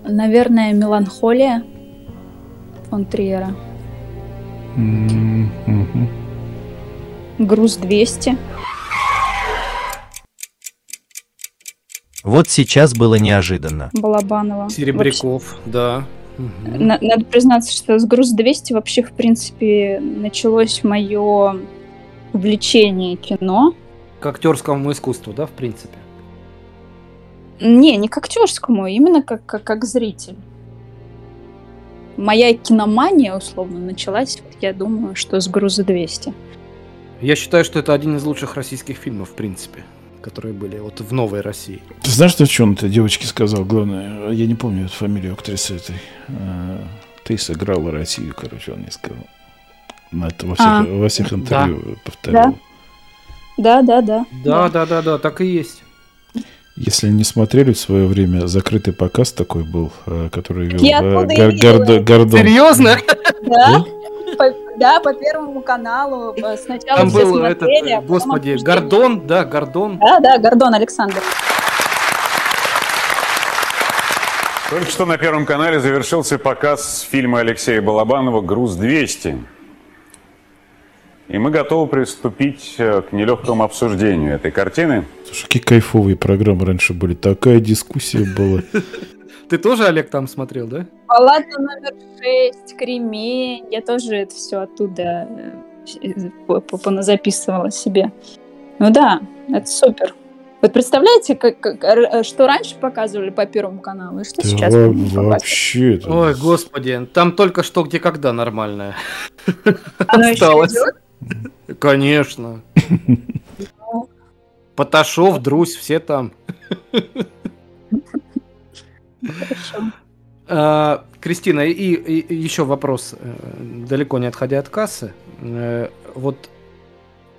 Наверное, «Меланхолия» фон Триера. «Груз 200». Вот сейчас было неожиданно. Балабанова. Серебряков, да. Вообще, на- Надо признаться, что с «Груз 200» вообще, в принципе, началось мое увлечение кино. К актерскому искусству, да, в принципе. Не, не к актерскому, именно как, как, как зритель. Моя киномания, условно, началась, я думаю, что с «Груза 200». Я считаю, что это один из лучших российских фильмов, в принципе, которые были вот в новой России. Ты знаешь, что он этой девочке сказал? Главное, я не помню эту фамилию актрисы этой. Э, Ты сыграла Россию, короче, он не сказал. На это во всех, А. во всех Да. интервью повторял. Да, да, да. Да, да, да, да, так и есть. Если не смотрели в свое время, закрытый показ такой был, э, который вел Я э, Гордон. Серьезно? Да, по, да, по Первому каналу. э, Сначала Там все был этот, смотрели, э, а господи, обсуждали. Гордон, да, Гордон. Да, да, Гордон Александр. Только что на Первом канале завершился показ фильма Алексея Балабанова «Груз-200». И мы готовы приступить э, к нелегкому обсуждению этой картины. Слушай, какие кайфовые программы раньше были. Такая дискуссия была. Ты тоже, Олег, там смотрел, да? Палата номер 6, Кремень. Я тоже это все оттуда э, поназаписывала себе. Ну да, это супер. Вот представляете, как, как- р- что раньше показывали по Первому каналу, и что Да сейчас во- вообще. это- Ой, господи, там только что где когда нормальное. Осталось. идет? Конечно. Поташов, Друзь, все там. А, Кристина, и, и- и еще вопрос, э, далеко не отходя от кассы. Э, Вот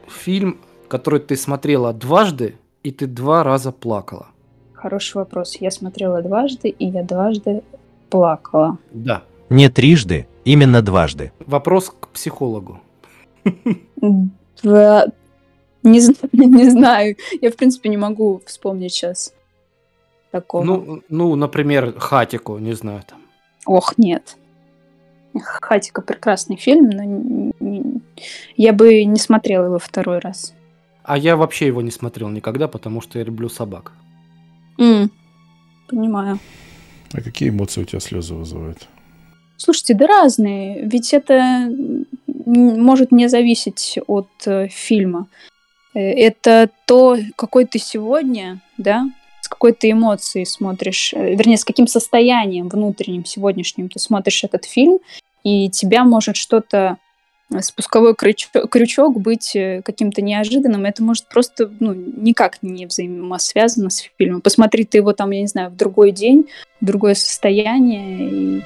фильм, который ты смотрела дважды, и ты два раза плакала. Хороший вопрос. Я смотрела дважды, и я дважды плакала. Да. Не трижды, именно дважды. Вопрос к психологу. В- Не, не знаю. Я, в принципе, не могу вспомнить сейчас такого. Ну, ну, например, Хатику, не знаю там. Ох, нет. Хатика прекрасный фильм, но я бы не смотрела его второй раз. А я вообще его не смотрел никогда, потому что я люблю собак. М, Понимаю. А какие эмоции у тебя слезы вызывают? Слушайте, да разные. Ведь это может не зависеть от э, фильма. Э, Это то, какой ты сегодня, да, с какой ты эмоцией смотришь, э, вернее, с каким состоянием внутренним сегодняшним ты смотришь этот фильм, и тебя может что-то э, спусковой крючок, крючок быть э, каким-то неожиданным, это может просто ну, никак не взаимосвязано с фильмом. Посмотри ты его там, я не знаю, в другой день, в другое состояние, и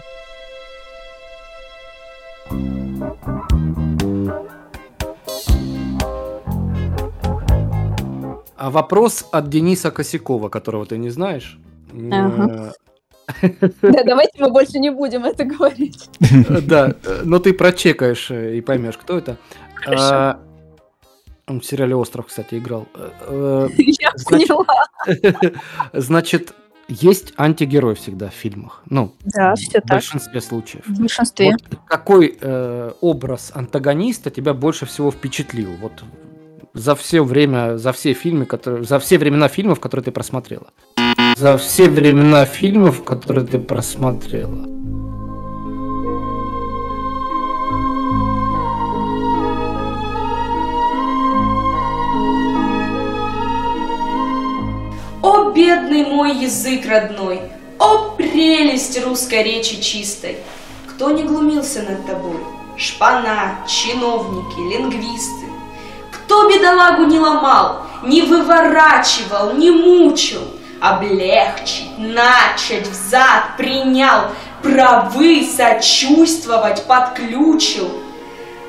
А вопрос от Дениса Косякова, которого ты не знаешь. Ага. Да, давайте мы больше не будем это говорить. Э, Да, э, но ты прочекаешь э, и поймешь, кто это. Хорошо. А, Он в сериале «Остров», кстати, играл. Э, э, Я поняла. Значит, есть антигерой всегда в фильмах. Ну, Да, всё в так. большинстве случаев. В большинстве. Вот какой э, образ антагониста тебя больше всего впечатлил? Вот за все время, за все фильмы, которые, за все времена фильмов, которые ты просмотрела. За все времена фильмов, которые ты просмотрела. О, бедный мой язык родной, О, прелесть русской речи чистой! Кто не глумился над тобой? Шпана, чиновники, лингвисты. Кто бедолагу не ломал, не выворачивал, не мучил, Облегчить, начать, взад принял, Правы сочувствовать подключил.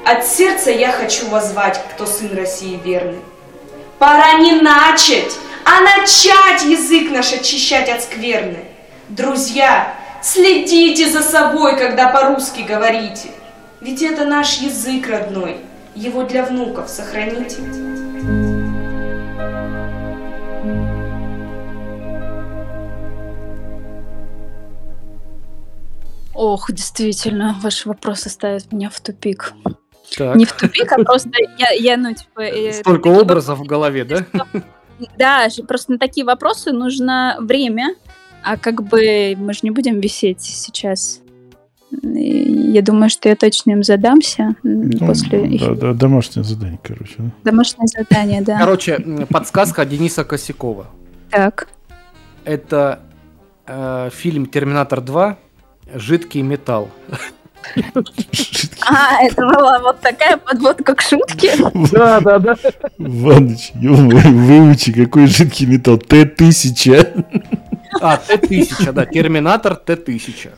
От сердца я хочу возвать, кто сын России верный. Пора не начать, а начать язык наш очищать от скверны. Друзья, следите за собой, когда по-русски говорите. Ведь это наш язык родной, его для внуков сохраните. Ох, действительно, ваши вопросы ставят меня в тупик. Так. Не в тупик, а просто я, я ну, типа... э, Столько образов в голове, да? Да, просто на такие вопросы нужно время, а как бы мы же не будем висеть сейчас. И Я думаю, что я точно им задамся Ну, после их да, да, домашнее задание, короче. да. домашнее задание, да. Короче, подсказка Дениса Косякова. Так. Это э, фильм «Терминатор 2. Жидкий металл». А, это была вот такая подводка к шутке. Да, да, да. Иваныч, выучи, какой жидкий металл. Т-1000. А, Т-1000, да, Терминатор Т-1000.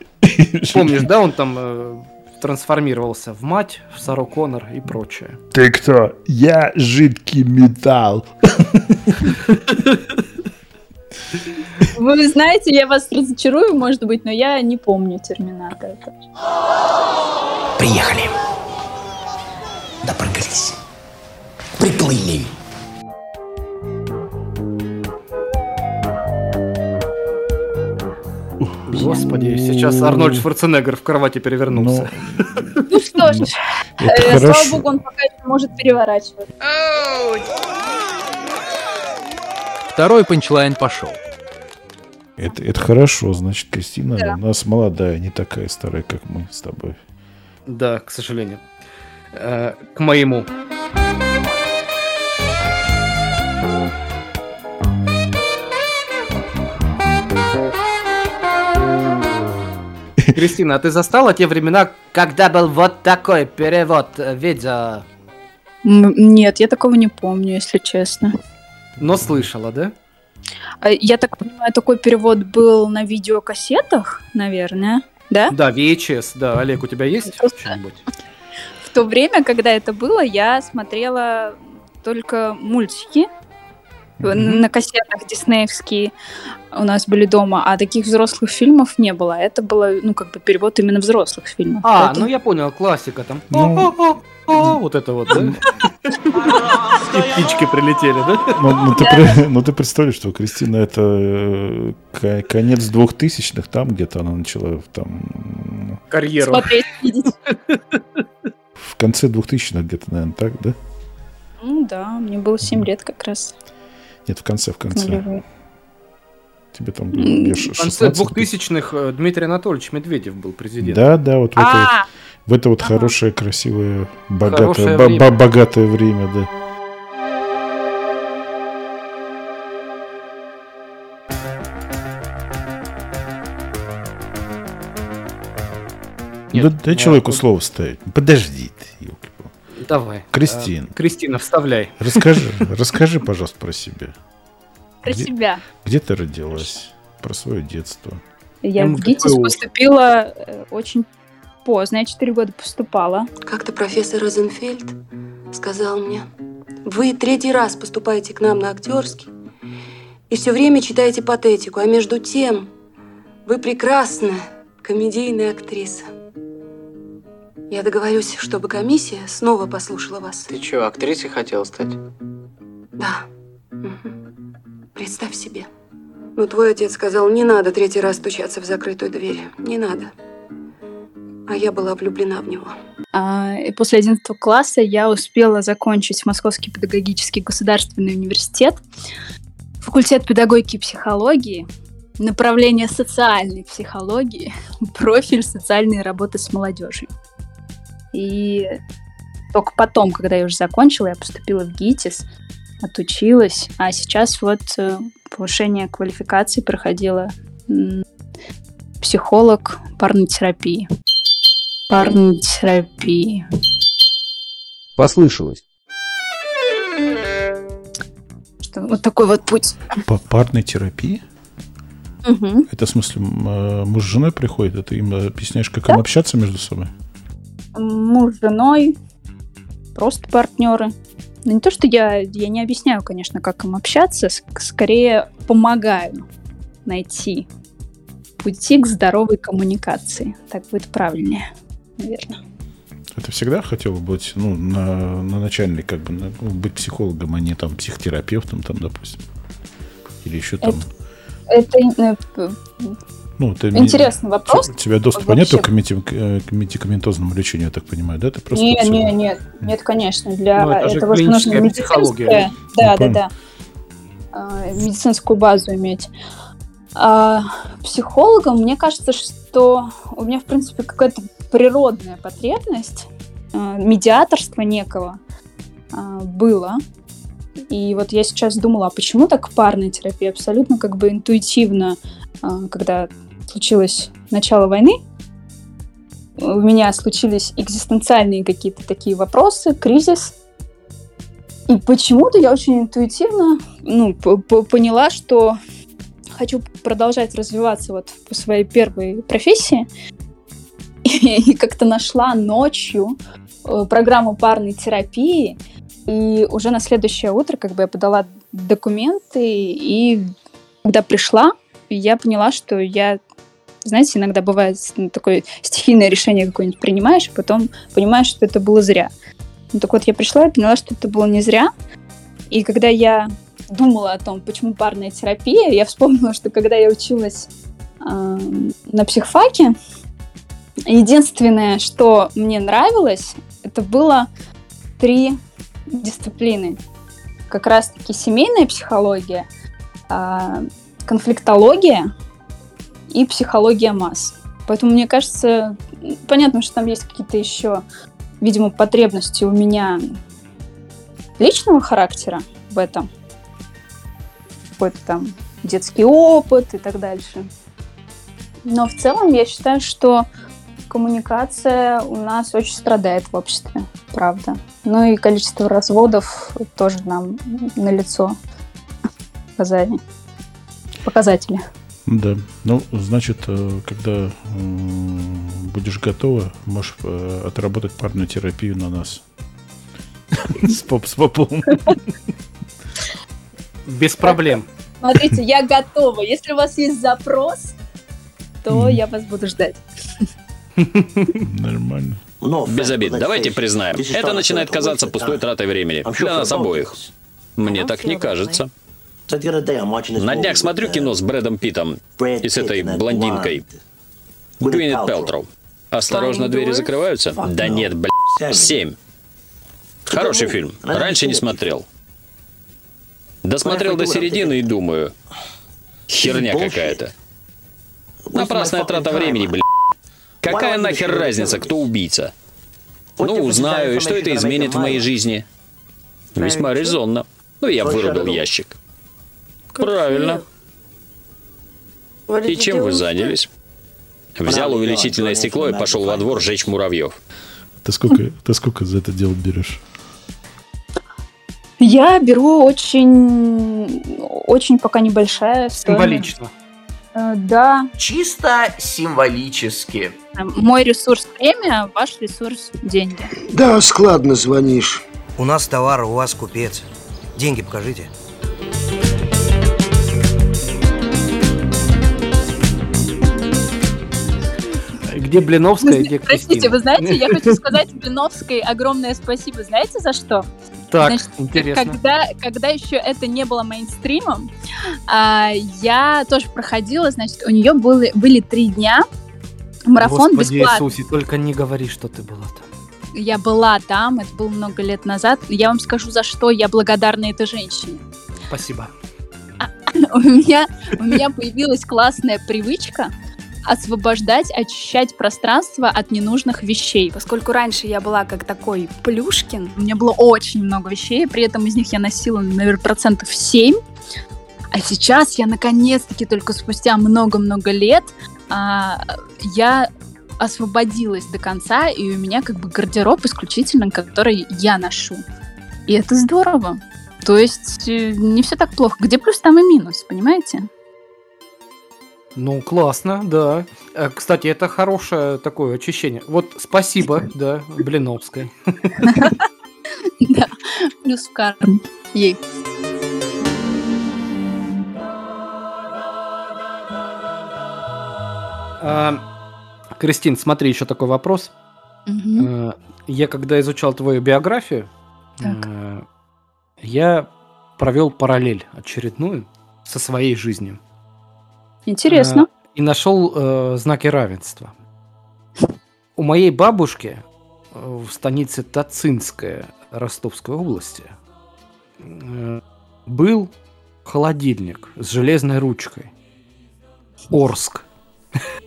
Помнишь, да, он там э, трансформировался в мать, в Сару Коннор и прочее. Ты кто? Я жидкий металл. Вы знаете, я вас разочарую, может быть, но я не помню Терминатора. Приехали. Допрыгались. Приплыли. Господи, сейчас Арнольд Шварценеггер в кровати перевернулся. Ну что ж, э, слава богу, он пока еще может переворачивать. Второй панчлайн пошел. Это, это хорошо, значит, Кристина Да. у нас молодая, не такая старая, как мы с тобой. Да, к сожалению. Э, К моему. Кристина, а ты застала те времена, когда был вот такой перевод видео? Нет, я такого не помню, если честно. Но слышала, да? А Я так понимаю, такой перевод был на видеокассетах, наверное, да? Да, VHS, да. Олег, у тебя есть что-нибудь? В то время, когда это было, я смотрела только мультики. Mm-hmm. на кассетах диснеевские у нас были дома, а таких взрослых фильмов не было. Это было, ну, как бы перевод именно взрослых фильмов. А, Поэтому... ну я понял, классика там. Ну... Вот это вот, да? И птички прилетели, да? Ну, ну, ты, ну ты представляешь, что Кристина это э, конец двухтысячных, там где-то она начала там... Карьеру. Смотреть, видеть. В конце двухтысячных где-то, наверное, так, да? Ну да, мне было 7 лет как раз. Нет, в конце, в конце. Нулевые. Тебе там В конце двухтысячных э, Дмитрий Анатольевич Медведев был президент. Да, да, вот в это, а! в это вот хорошее, красивое, богатое, время. богатое время, да. Нет, да, дай человеку слово ставить. Подожди ты, Давай. Кристин. А, Кристина, вставляй. Расскажи, расскажи, пожалуйста, про себя. Про где, себя. Где ты родилась? Про свое детство. Я в ГИТИС поступила э, очень поздно. Я четыре года поступала. Как-то профессор Розенфельд сказал мне, вы третий раз поступаете к нам на актерский и все время читаете патетику, а между тем вы прекрасная комедийная актриса. Я договорюсь, чтобы комиссия снова послушала вас. Ты что, актрисой хотела стать? Да. Угу. Представь себе. Ну, твой отец сказал, не надо третий раз стучаться в закрытую дверь. Не надо. А я была влюблена в него. А, и после 11 класса я успела закончить Московский педагогический государственный университет, факультет педагогики и психологии, направление социальной психологии, профиль социальной работы с молодежью. И только потом, когда я уже закончила, я поступила в ГИТИС, отучилась, а сейчас вот э, повышение квалификации проходила психолог парной терапии. Парной терапии. Послышалось. Что, вот такой вот путь. По парной терапии? Угу. Это в смысле муж с женой приходит, и ты им объясняешь, как да? им общаться между собой? Муж с женой, просто партнеры. Ну, не то, что я, я не объясняю, конечно, как им общаться, скорее помогаю найти пути к здоровой коммуникации. Так будет правильнее, наверное. Это всегда хотел быть, ну, на, на начальной, как бы, на, быть психологом, а не там психотерапевтом, там, допустим. Или еще там. Это, это э, ну, ты Интересный не... вопрос. У тебя доступа нет к, меди... к медикаментозному лечению, я так понимаю, да? Ты просто нет, нет, нет, нет, конечно. Для ну, это этого же нужно медицинское. Да, да, да. А, медицинскую базу иметь. А, психологом, мне кажется, что у меня, в принципе, какая-то природная потребность а, медиаторства некого а, было. И вот я сейчас думала, а почему так парная терапия? Абсолютно как бы интуитивно, когда случилось начало войны, у меня случились экзистенциальные какие-то такие вопросы, кризис. И почему-то я очень интуитивно ну, поняла, что хочу продолжать развиваться вот по своей первой профессии. И как-то нашла ночью э, программу парной терапии. И уже на следующее утро как бы я подала документы. И когда пришла, я поняла, что я знаете, иногда бывает такое стихийное решение какое-нибудь принимаешь, и потом понимаешь, что это было зря. Ну так вот, я пришла и поняла, что это было не зря. И когда я думала о том, почему парная терапия, я вспомнила, что когда я училась э, на психфаке, единственное, что мне нравилось, это было три дисциплины. Как раз-таки семейная психология, э, конфликтология и психология масс. Поэтому мне кажется, понятно, что там есть какие-то еще, видимо, потребности у меня личного характера в этом. Какой-то там детский опыт и так дальше. Но в целом я считаю, что коммуникация у нас очень страдает в обществе, правда. Ну и количество разводов тоже нам налицо показали. Показатели. Да. Ну, значит, э, когда будешь готова, можешь э, отработать парную терапию на нас. С поп с попом. Без проблем. Смотрите, я готова. Если у вас есть запрос, то я вас буду ждать. Нормально. Без обид, давайте признаем. Это начинает казаться пустой тратой времени. Для нас обоих. Мне так не кажется. На днях смотрю кино с Брэдом Питом и с этой блондинкой. Гвинет Пелтроу. Осторожно, двери закрываются? Да нет, блядь. Семь. Хороший фильм. Раньше не смотрел. Досмотрел до середины и думаю, херня какая-то. Напрасная трата времени, блядь. Какая нахер разница, кто убийца? Ну, узнаю, и что это изменит в моей жизни? Весьма резонно. Ну, я вырубил ящик. Правильно. И чем вы занялись? Взял увеличительное стекло и пошел во двор жечь муравьев. Ты сколько, ты сколько за это дело берешь? Я беру очень, очень пока небольшая стоимость. Символично. Э, Да, Чисто символически. мой ресурс время, ваш ресурс деньги. Да, складно звонишь. У нас товар, у вас купец. Деньги покажите. Где Блиновская, где Простите, Кристина? вы знаете, я хочу сказать Блиновской огромное спасибо. Знаете за что? Так, Значит, интересно. Когда, когда еще это не было мейнстримом, а, я тоже проходила, значит, у нее были, были три дня, марафон Господи бесплатно. Иисусе, только не говори, что ты была там. Я была там, это было много лет назад. Я вам скажу, за что я благодарна этой женщине. Спасибо. у меня, у меня появилась классная привычка освобождать, очищать пространство от ненужных вещей. Поскольку раньше я была как такой плюшкин, у меня было очень много вещей, при этом из них я носила, наверное, процентов 7. А сейчас я наконец-таки только спустя много-много лет а, я освободилась до конца, и у меня как бы гардероб исключительно, который я ношу. И это здорово. То есть э, не все так плохо. Где плюс, там и минус, понимаете? Ну, классно, да. Э, Кстати, это хорошее такое очищение. Вот спасибо, да, Блиновской. Да, плюс в карму. Ей. А, Кристин, смотри, еще такой вопрос. Э, Я когда изучал твою биографию, Так. э, я провел параллель очередную со своей жизнью. Интересно. Э, И нашел э, знаки равенства. У моей бабушки э, в станице Тацинская Ростовской области э, был холодильник с железной ручкой. Орск.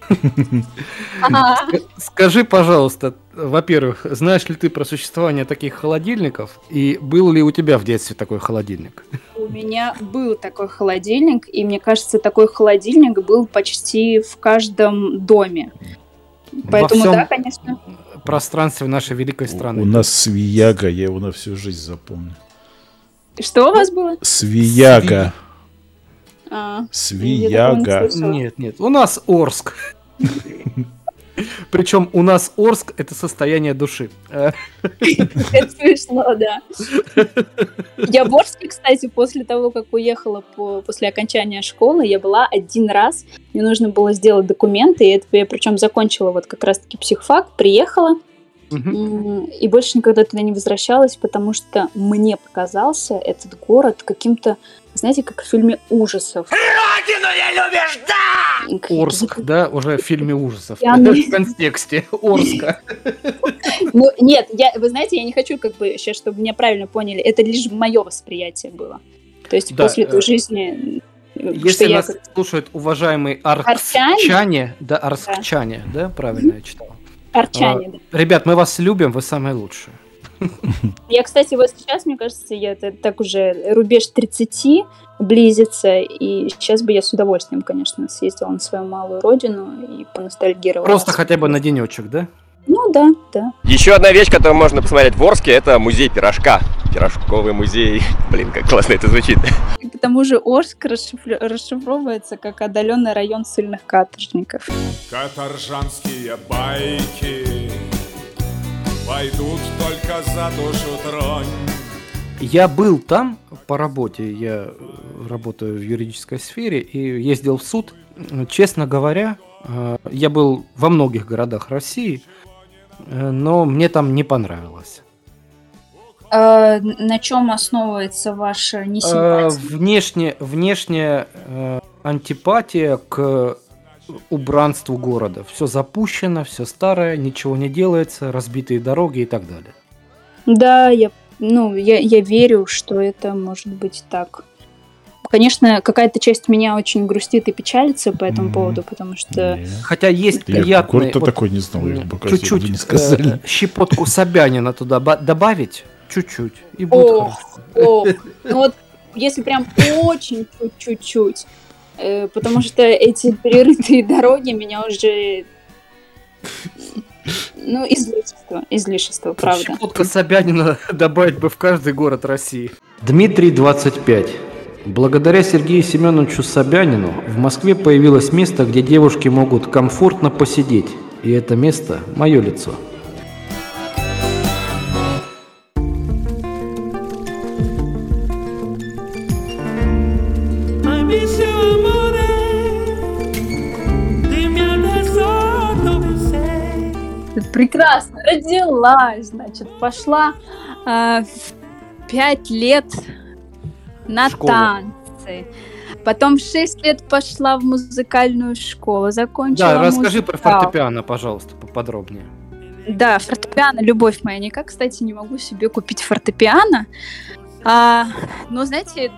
Скажи, пожалуйста, во-первых, знаешь ли ты про существование таких холодильников? И был ли у тебя в детстве такой холодильник? У меня был такой холодильник, и мне кажется, такой холодильник был почти в каждом доме. Поэтому, всем да, конечно. пространстве нашей великой страны. У нас свияга, я его на всю жизнь запомню. Что у вас было? Свияга. А, Свияга. Нет, нет, у нас Орск. Причем у нас Орск это состояние души. Это смешно, да. Я в Орске, кстати, после того, как уехала по, после окончания школы, я была один раз. Мне нужно было сделать документы, и это я причем закончила вот как раз-таки психфак, приехала, и больше никогда туда не возвращалась, потому что мне показался этот город каким-то, знаете, как в фильме ужасов. Родину не любишь, да! Орск, да, уже в фильме ужасов. Я В контексте Орска. Ну, нет, я, вы знаете, я не хочу, как бы, сейчас, чтобы меня правильно поняли, это лишь мое восприятие было. То есть Да, после той э, жизни, э, Если я нас как- слушают уважаемые Арчане? арчане, да, арчане, да, правильно я читал. Арчане, А, да. Ребят, мы вас любим, вы самые лучшие. Я, кстати, вот сейчас, мне кажется, я так уже рубеж 30 близится, и сейчас бы я с удовольствием, конечно, съездила на свою малую родину и поностальгировала. Просто хотя бы на денечек, да? Ну да, да. Еще одна вещь, которую можно посмотреть в Орске, это музей пирожка. Пирожковый музей. Блин, как классно это звучит. И к тому же Орск расшифру- расшифровывается как отдаленный район сильных каторжников. Каторжанские байки Пойдут только за душу тронь Я был там по работе, я э, работаю в юридической сфере и ездил в суд. Честно говоря, э, я был во многих городах России, э, но мне там не понравилось. Э, на чем основывается ваша несимпатия? Внешне, внешняя антипатия к убранству города. Все запущено, все старое, ничего не делается, разбитые дороги и так далее. Да, я, ну, я, я верю, что это может быть так. Конечно, какая-то часть меня очень грустит и печалится по этому поводу, потому что... Хотя есть Я приятные... город-то вот, такой не знал, я бы Чуть-чуть не сказали. э, щепотку Собянина туда ба- добавить, чуть-чуть, и будет Ох, хорошо. ох. Ну вот, если прям очень чуть-чуть, потому что эти перерытые дороги меня уже... Ну, излишество, излишество, правда. Щепотка Собянина добавить бы в каждый город России. Дмитрий, 25. Благодаря Сергею Семеновичу Собянину в Москве появилось место, где девушки могут комфортно посидеть. И это место – мое лицо. Прекрасно, родилась, значит, пошла э, в лет на Школу. танцы. Потом в 6 лет пошла в музыкальную школу, закончила Да, расскажи про музыкал. фортепиано, пожалуйста, поподробнее. Да, фортепиано, любовь моя. Никак, кстати, не могу себе купить фортепиано. А, но, знаете,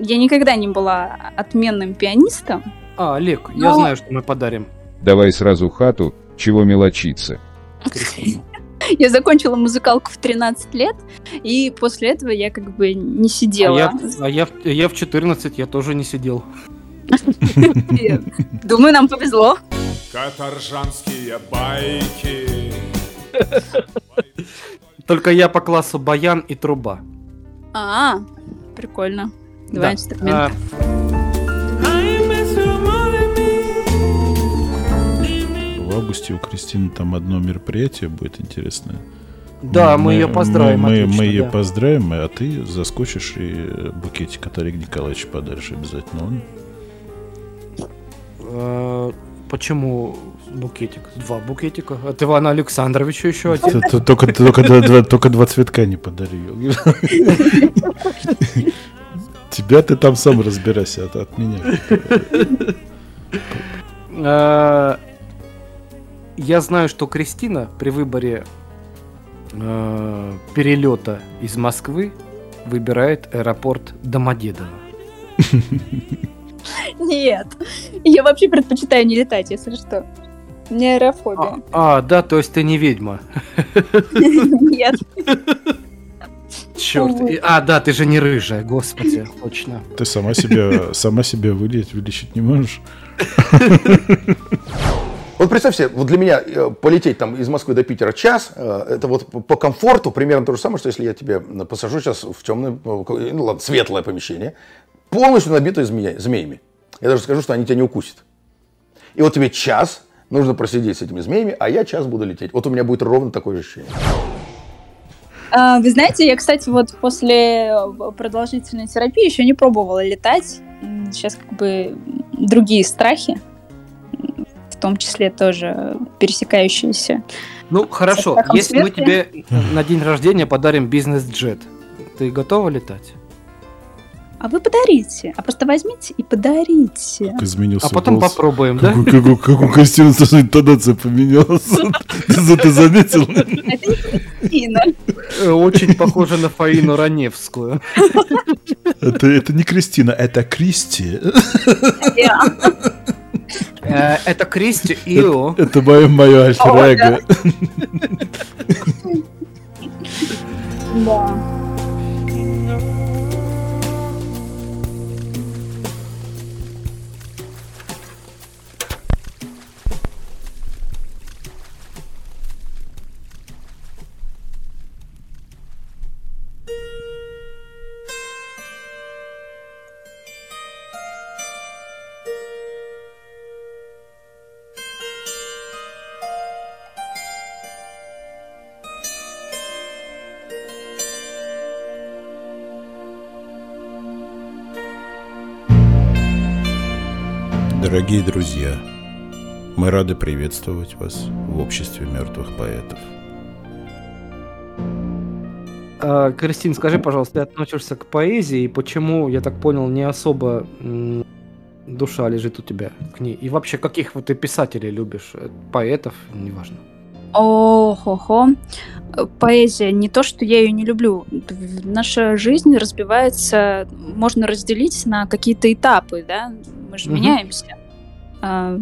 я никогда не была отменным пианистом. А, Олег, я Но- знаю, что мы подарим. Давай сразу хату, чего мелочиться. Я закончила музыкалку в 13 лет, и после этого я как бы не А сидела. я, а я, в- я в 14, я тоже не сидел. Думаю, нам повезло. Каторжанские байки. Только я по классу баян и труба. А, прикольно. Два инструмента. В августе у Кристины там одно мероприятие будет интересное. Да, мы её поздравим, Мы, отлично, мы ее да. поздравим, а ты заскочишь и букетик от Олега Николаевича подаришь обязательно. Он Э, Почему букетик? Два букетика. От Ивана Александровича еще один. Только, только, только два цветка не подарил. Тебя ты там сам разбирайся от, от меня. Я знаю, что Кристина при выборе э, перелета из Москвы выбирает аэропорт Домодедово. Нет, я вообще предпочитаю не летать, если что. У меня аэрофобия. А, да, то есть ты не ведьма. Нет. Черт. А, да, ты же не рыжая, господи, точно. Ты сама себя, сама себя вылечить, вылечить не можешь. Вот представь себе, вот для меня э, полететь там из Москвы до Питера час, э, это вот по- комфорту примерно то же самое, что если я тебе посажу сейчас в темное, ну ладно, светлое помещение, полностью набитое змея- змеями. Я даже скажу, что они тебя не укусят. И вот тебе час нужно просидеть с этими змеями, а я час буду лететь. Вот у меня будет ровно такое же ощущение. А, Вы знаете, я, кстати, вот после э, продолжительной терапии еще не пробовала летать. Сейчас как бы другие страхи, том числе тоже пересекающиеся. Ну, хорошо, если мы тебе на день рождения подарим бизнес-джет, ты готова летать? А вы подарите, а просто возьмите и подарите. Как изменился А потом голос. попробуем, как, да? у- Как, у- как у Костюма сразу интонация поменялась. Ты заметил? Очень похоже на Фаину Раневскую. Это, это не Кристина, это Кристи. Это Кристи Ио. Это, мое, мое альтер-эго. Да. Дорогие друзья, мы рады приветствовать вас в обществе мертвых поэтов. А, Кристин, скажи, пожалуйста, ты относишься к поэзии, и почему, я так понял, не особо душа лежит у тебя к ней? И вообще, каких вот ты писателей любишь? Э, Поэтов, неважно. Ох-охо. Поэзия не то, что я ее не люблю. Наша жизнь разбивается, можно разделить на какие-то этапы, да? Мы же Мгм. меняемся. А,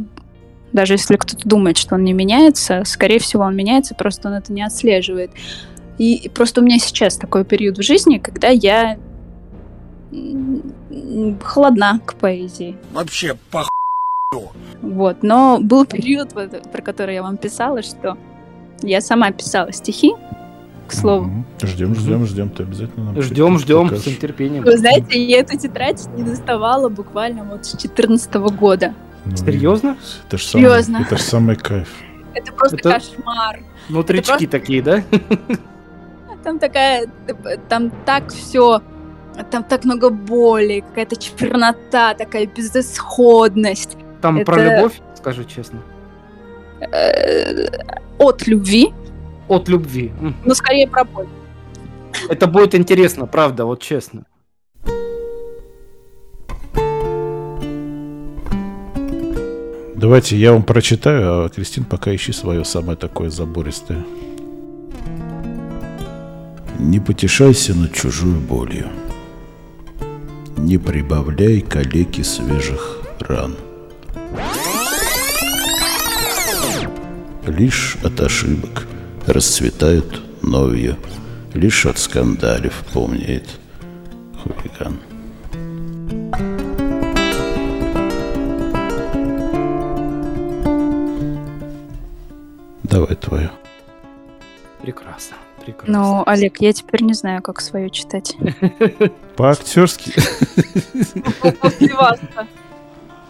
Даже если кто-то думает, что он не меняется, скорее всего, он меняется, просто он это не отслеживает. И и просто у меня сейчас такой период в жизни, когда я холодна к поэзии. Вообще, пох... Вот, но был период, вот, про который я вам писала, что я сама писала стихи, к слову. Ждем, ждем, ждем, ты обязательно нам Ждем, ждем, покажешь. с нетерпением. Вы знаете, я эту тетрадь не доставала буквально вот с 2014 года. Ну, Серьезно? Это ж самый, Серьезно. это ж самый кайф. Это просто Это- кошмар. Внутрички просто- такие, да? Там такая, там так все, там так много боли, какая-то чернота, такая безысходность. Там про Это, любовь, скажу честно. э, от любви, От любви. Но скорее про боль. Это будет интересно, правда, вот честно. Давайте я вам прочитаю, а Кристин пока ищи свое самое такое забористое. Не потешайся над чужой болью. Не прибавляй калеки свежих ран. Лишь от ошибок расцветают новью, Лишь от скандалев помнит хулиган. Давай твое. Прекрасно, прекрасно. Ну, Олег, я теперь не знаю, как свое читать. По-актерски. После.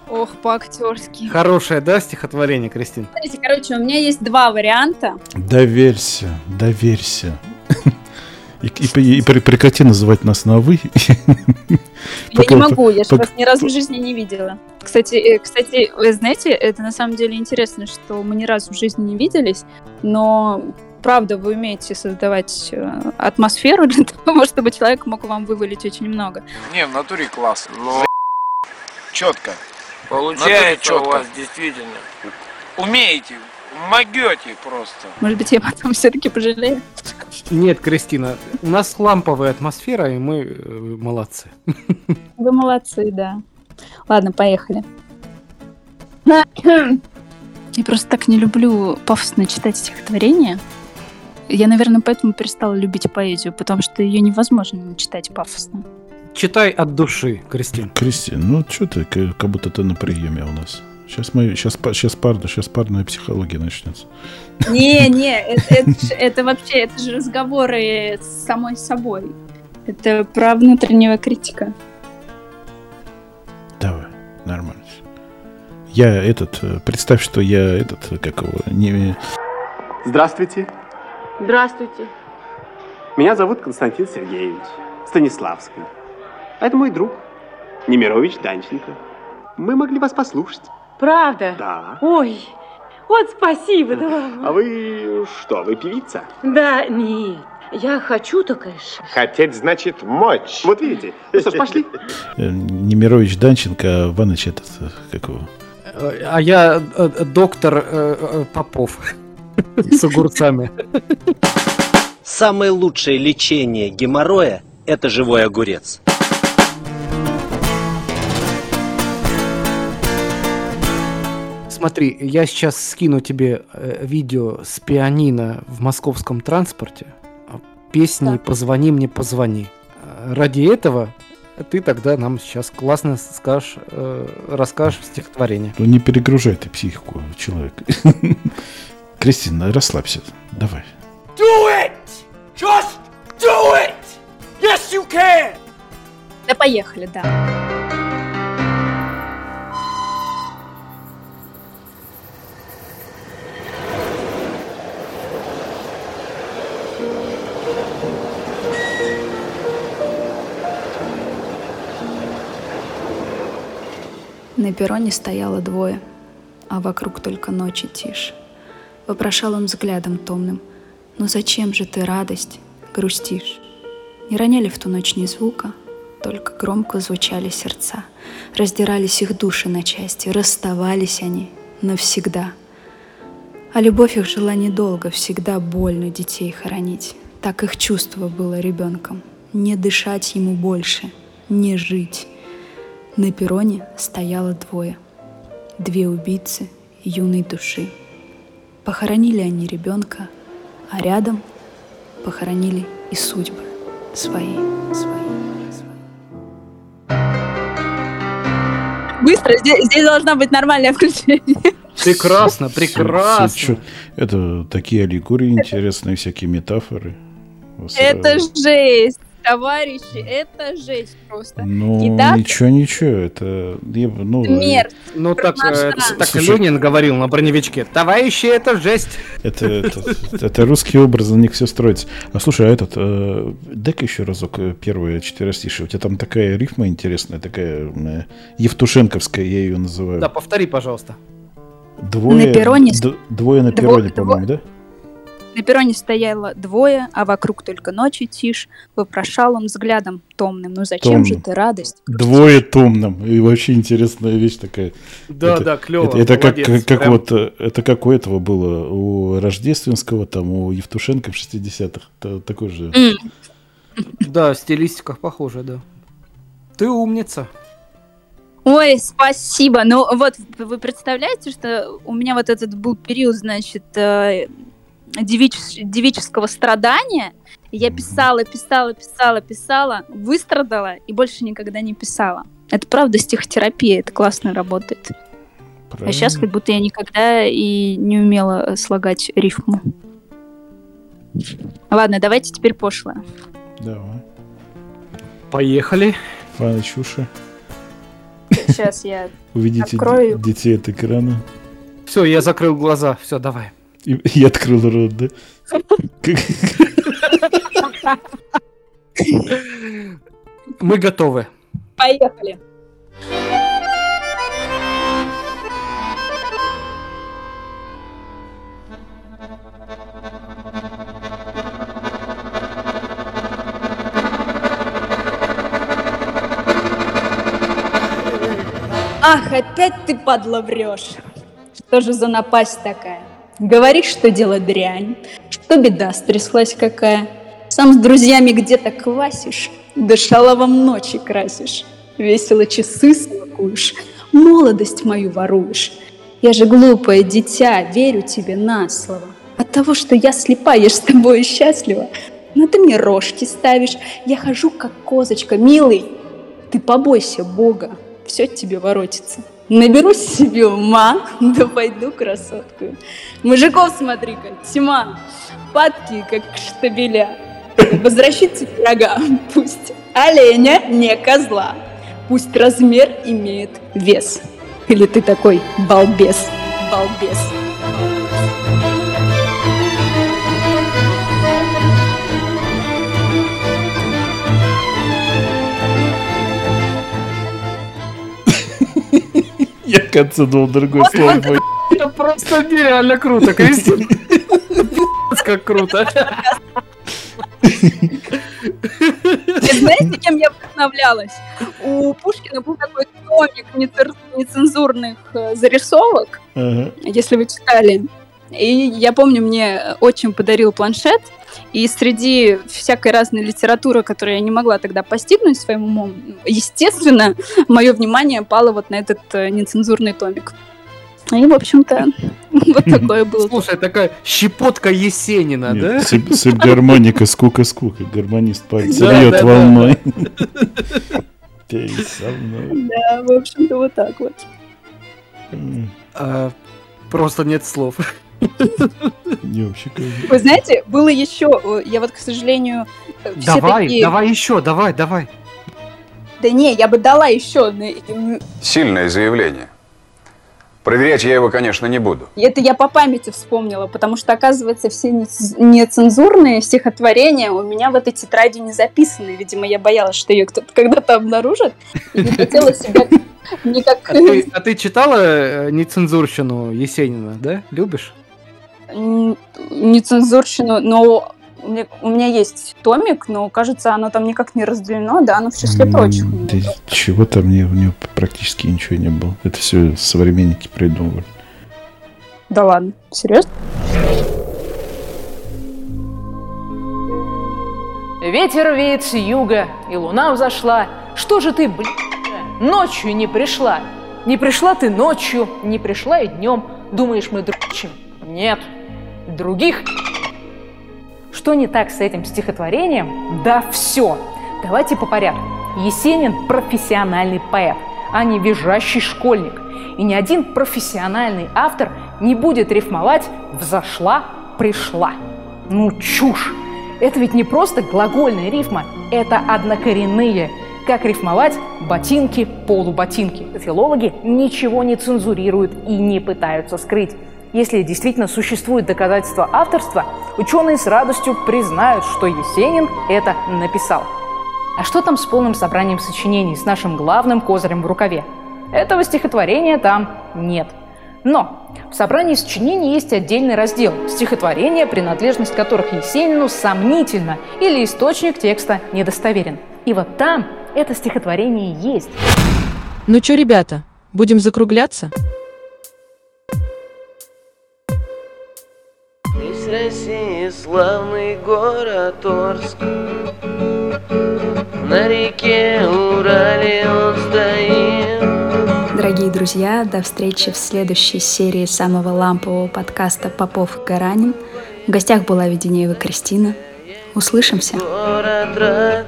Ох, по-актерски. Хорошее, да, стихотворение, Кристин? Смотрите, короче, у меня есть два варианта. Доверься, доверься. И, и- и прекрати называть нас на вы. Я не могу, я же вас ни разу в жизни не видела. Кстати, э, кстати, вы знаете, это на самом деле интересно, что мы ни разу в жизни не виделись, но правда, вы умеете создавать э, атмосферу для того, чтобы человек мог вам вывалить очень много. Не, в натуре классно. Ну, четко. Получается у вас действительно. Умеете, могете просто. Может быть, я потом все-таки пожалею. Нет, Кристина, у нас ламповая атмосфера, и мы э, молодцы. Вы молодцы, да. Ладно, поехали. Я просто так не люблю пафосно читать стихотворения. Я, наверное, поэтому перестала любить поэзию, потому что ее невозможно не читать пафосно. Читай от души, Кристин. Кристин, ну что ты, как будто ты на приеме у нас. Сейчас мы, сейчас, сейчас, парно, сейчас парная психология начнется. Не, не, это, это вообще, это же разговоры с самой собой. Это про внутреннего критика. Давай, нормально. Я этот, э, представь, что я этот, э, как его, не... Здравствуйте. Здравствуйте. Меня зовут Константин Сергеевич Станиславский. А это мой друг Немирович Данченко. Мы могли вас послушать. Правда? Да. Ой, вот спасибо. Да, А вы что, вы певица? да нет, я хочу только ш- Хотеть значит мочь. Вот видите. Ну что ж, пошли. э, Немирович Данченко, а Ваныч этот, э, как его? А я э, доктор Попов с огурцами. Самое лучшее лечение геморроя – это живой огурец. Смотри, я сейчас скину тебе э, видео с пианино в московском транспорте. А, Песни «Позвони мне, позвони». Э, Ради этого ты тогда нам сейчас классно скажешь, э, расскажешь стихотворение. Ну не перегружай ты психику человека. Кристина, расслабься. Давай. Do it! Just do it! Yes, you can! Да поехали, да. На перроне стояло двое, а вокруг только ночи тишь. Вопрошал он взглядом томным, «Ну зачем же ты, радость, грустишь?» Не роняли в ту ночь ни звука, только громко звучали сердца. Раздирались их души на части, расставались они навсегда. А любовь их жила недолго, всегда больно детей хоронить. Так их чувство было ребенком. Не дышать ему больше, не жить. На перроне стояло двое. Две убийцы юной души. Похоронили они ребенка, а рядом похоронили и судьбы свои, свои. Быстро, здесь, здесь должна быть нормальное включение. Прекрасно, прекрасно. Всё чё- Это такие аллегории интересные, всякие метафоры. Это сразу. жесть, товарищи, это жесть просто. Ну, Итак, ничего, ничего, это... Ну, смерть. Ну так, э, так Слушай. Ленин говорил на броневичке. Товарищи, это жесть. Это, это, это русский образ, на них все строится. А слушай, а этот, э, дай-ка еще разок э, первое четверостишее. У тебя там такая рифма интересная, такая э, Евтушенковская, я ее называю. Да, повтори, пожалуйста. Двое, На перроне двое на перроне, дво- по-моему, да? На перроне стояло двое, а вокруг только ночи тишь. Вопрошал он взглядом томным. Ну зачем же Томным. ты радость? Двое томным. И вообще интересная вещь такая. Да, Это- да, клево. Это, это как, как, как прям. вот, э, это как у этого было, у Рождественского, там, у Евтушенко в 60-х. Та- Такой же. Да, в стилистиках похоже, да. Ты умница. Ой, спасибо. Ну вот, вы представляете, что у меня вот этот был период, значит, э, девич- девического страдания. Я писала, писала, писала, писала, выстрадала и больше никогда не писала. Это правда стихотерапия, это классно работает. А сейчас как будто я никогда и не умела э, слагать рифму. Ладно, давайте теперь пошлое. Давай. Поехали. Паныч, уши. Сейчас я Уведите Открою. детей от экрана. Все, я закрыл глаза. Все, давай. И, и открыл рот, да? Мы готовы. Поехали. Ах, опять ты, падла, врешь. Что же за напасть такая? Говоришь, что дело дрянь, что беда стряслась какая. Сам с друзьями где-то квасишь, да шаловом ночи красишь. Весело часы смакуешь, молодость мою воруешь. Я же глупое дитя, верю тебе на слово. От того, что я слепа, я с тобой счастлива. Но ты мне рожки ставишь, я хожу как козочка, милый. Ты побойся Бога, все тебе воротится. Наберусь себе ума, да пойду красотку. Мужиков смотри-ка, тьма, падки, как штабеля. Возвращите пирога, пусть оленя, не козла. Пусть размер имеет вес. Или ты такой балбес, балбес. Я в конце думал другое слово. Это просто нереально круто, Кристина. Пи***ц, Как круто. Знаете, кем я вдохновлялась? У Пушкина был такой томик нецензурных э, зарисовок, если вы читали. И я помню, мне отчим подарил планшет, и среди всякой разной литературы, которую я не могла тогда постигнуть своим умом, естественно, мое внимание пало вот на этот э, нецензурный томик. И, в общем-то, вот такое было. Слушай, такая щепотка Есенина, да? Нет, сыб- сыб гармоника, скука-скука. Гармонист пальцы Да, бьет да, да. волной. Ты со мной. Да, в общем-то, вот так вот. А, Просто нет слов. Не вообще. Вы знаете, было еще, э, я вот, к сожалению, э, все Давай, такие... давай еще, давай, давай. Да не, я бы дала еще. м, Сильное заявление. Проверять я его, конечно, не буду. Это я по памяти вспомнила, потому что, оказывается, все нец- нецензурные стихотворения у меня в этой тетради не записаны. Видимо, я боялась, что ее кто-то когда-то обнаружит. И не хотела себя Никак... А ты, а ты читала э, нецензурщину Есенина, да? Любишь? Нецензурщину, но у меня есть томик, но кажется, оно там никак не разделено, да, оно в числе прочих. Да, чего там не, у него практически ничего не было. Это все современники придумывали. Да ладно, серьезно? Ветер веет с юга, и луна взошла. Что же ты, блин, ночью не пришла? Не пришла ты ночью, не пришла и днем. Думаешь, мы дрочим? Нет. Других что не так с этим стихотворением? Да все. Давайте по порядку. Есенин – профессиональный поэт, а не визжащий школьник. И ни один профессиональный автор не будет рифмовать «взошла», «пришла». Ну, чушь! Это ведь не просто глагольная рифма, это однокоренные. Как рифмовать ботинки, полуботинки? Филологи ничего не цензурируют и не пытаются скрыть. Если действительно существует доказательство авторства, ученые с радостью признают, что Есенин это написал. А что там с полным собранием сочинений, с нашим главным козырем в рукаве? Этого стихотворения там нет. Но в собрании сочинений есть отдельный раздел – стихотворения, принадлежность которых Есенину сомнительно или источник текста недостоверен. И вот там это стихотворение есть. Ну что, ребята, будем закругляться? России славный город Орск На реке Урале он стоит Дорогие друзья, до встречи в следующей серии самого лампового подкаста «Попов и Гаранин». В гостях была Веденеева Кристина. Услышимся. Город рад.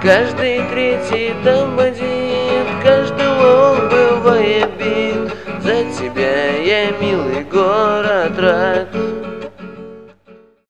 Каждый третий там бандит, каждого бывает. Я, милый город, рад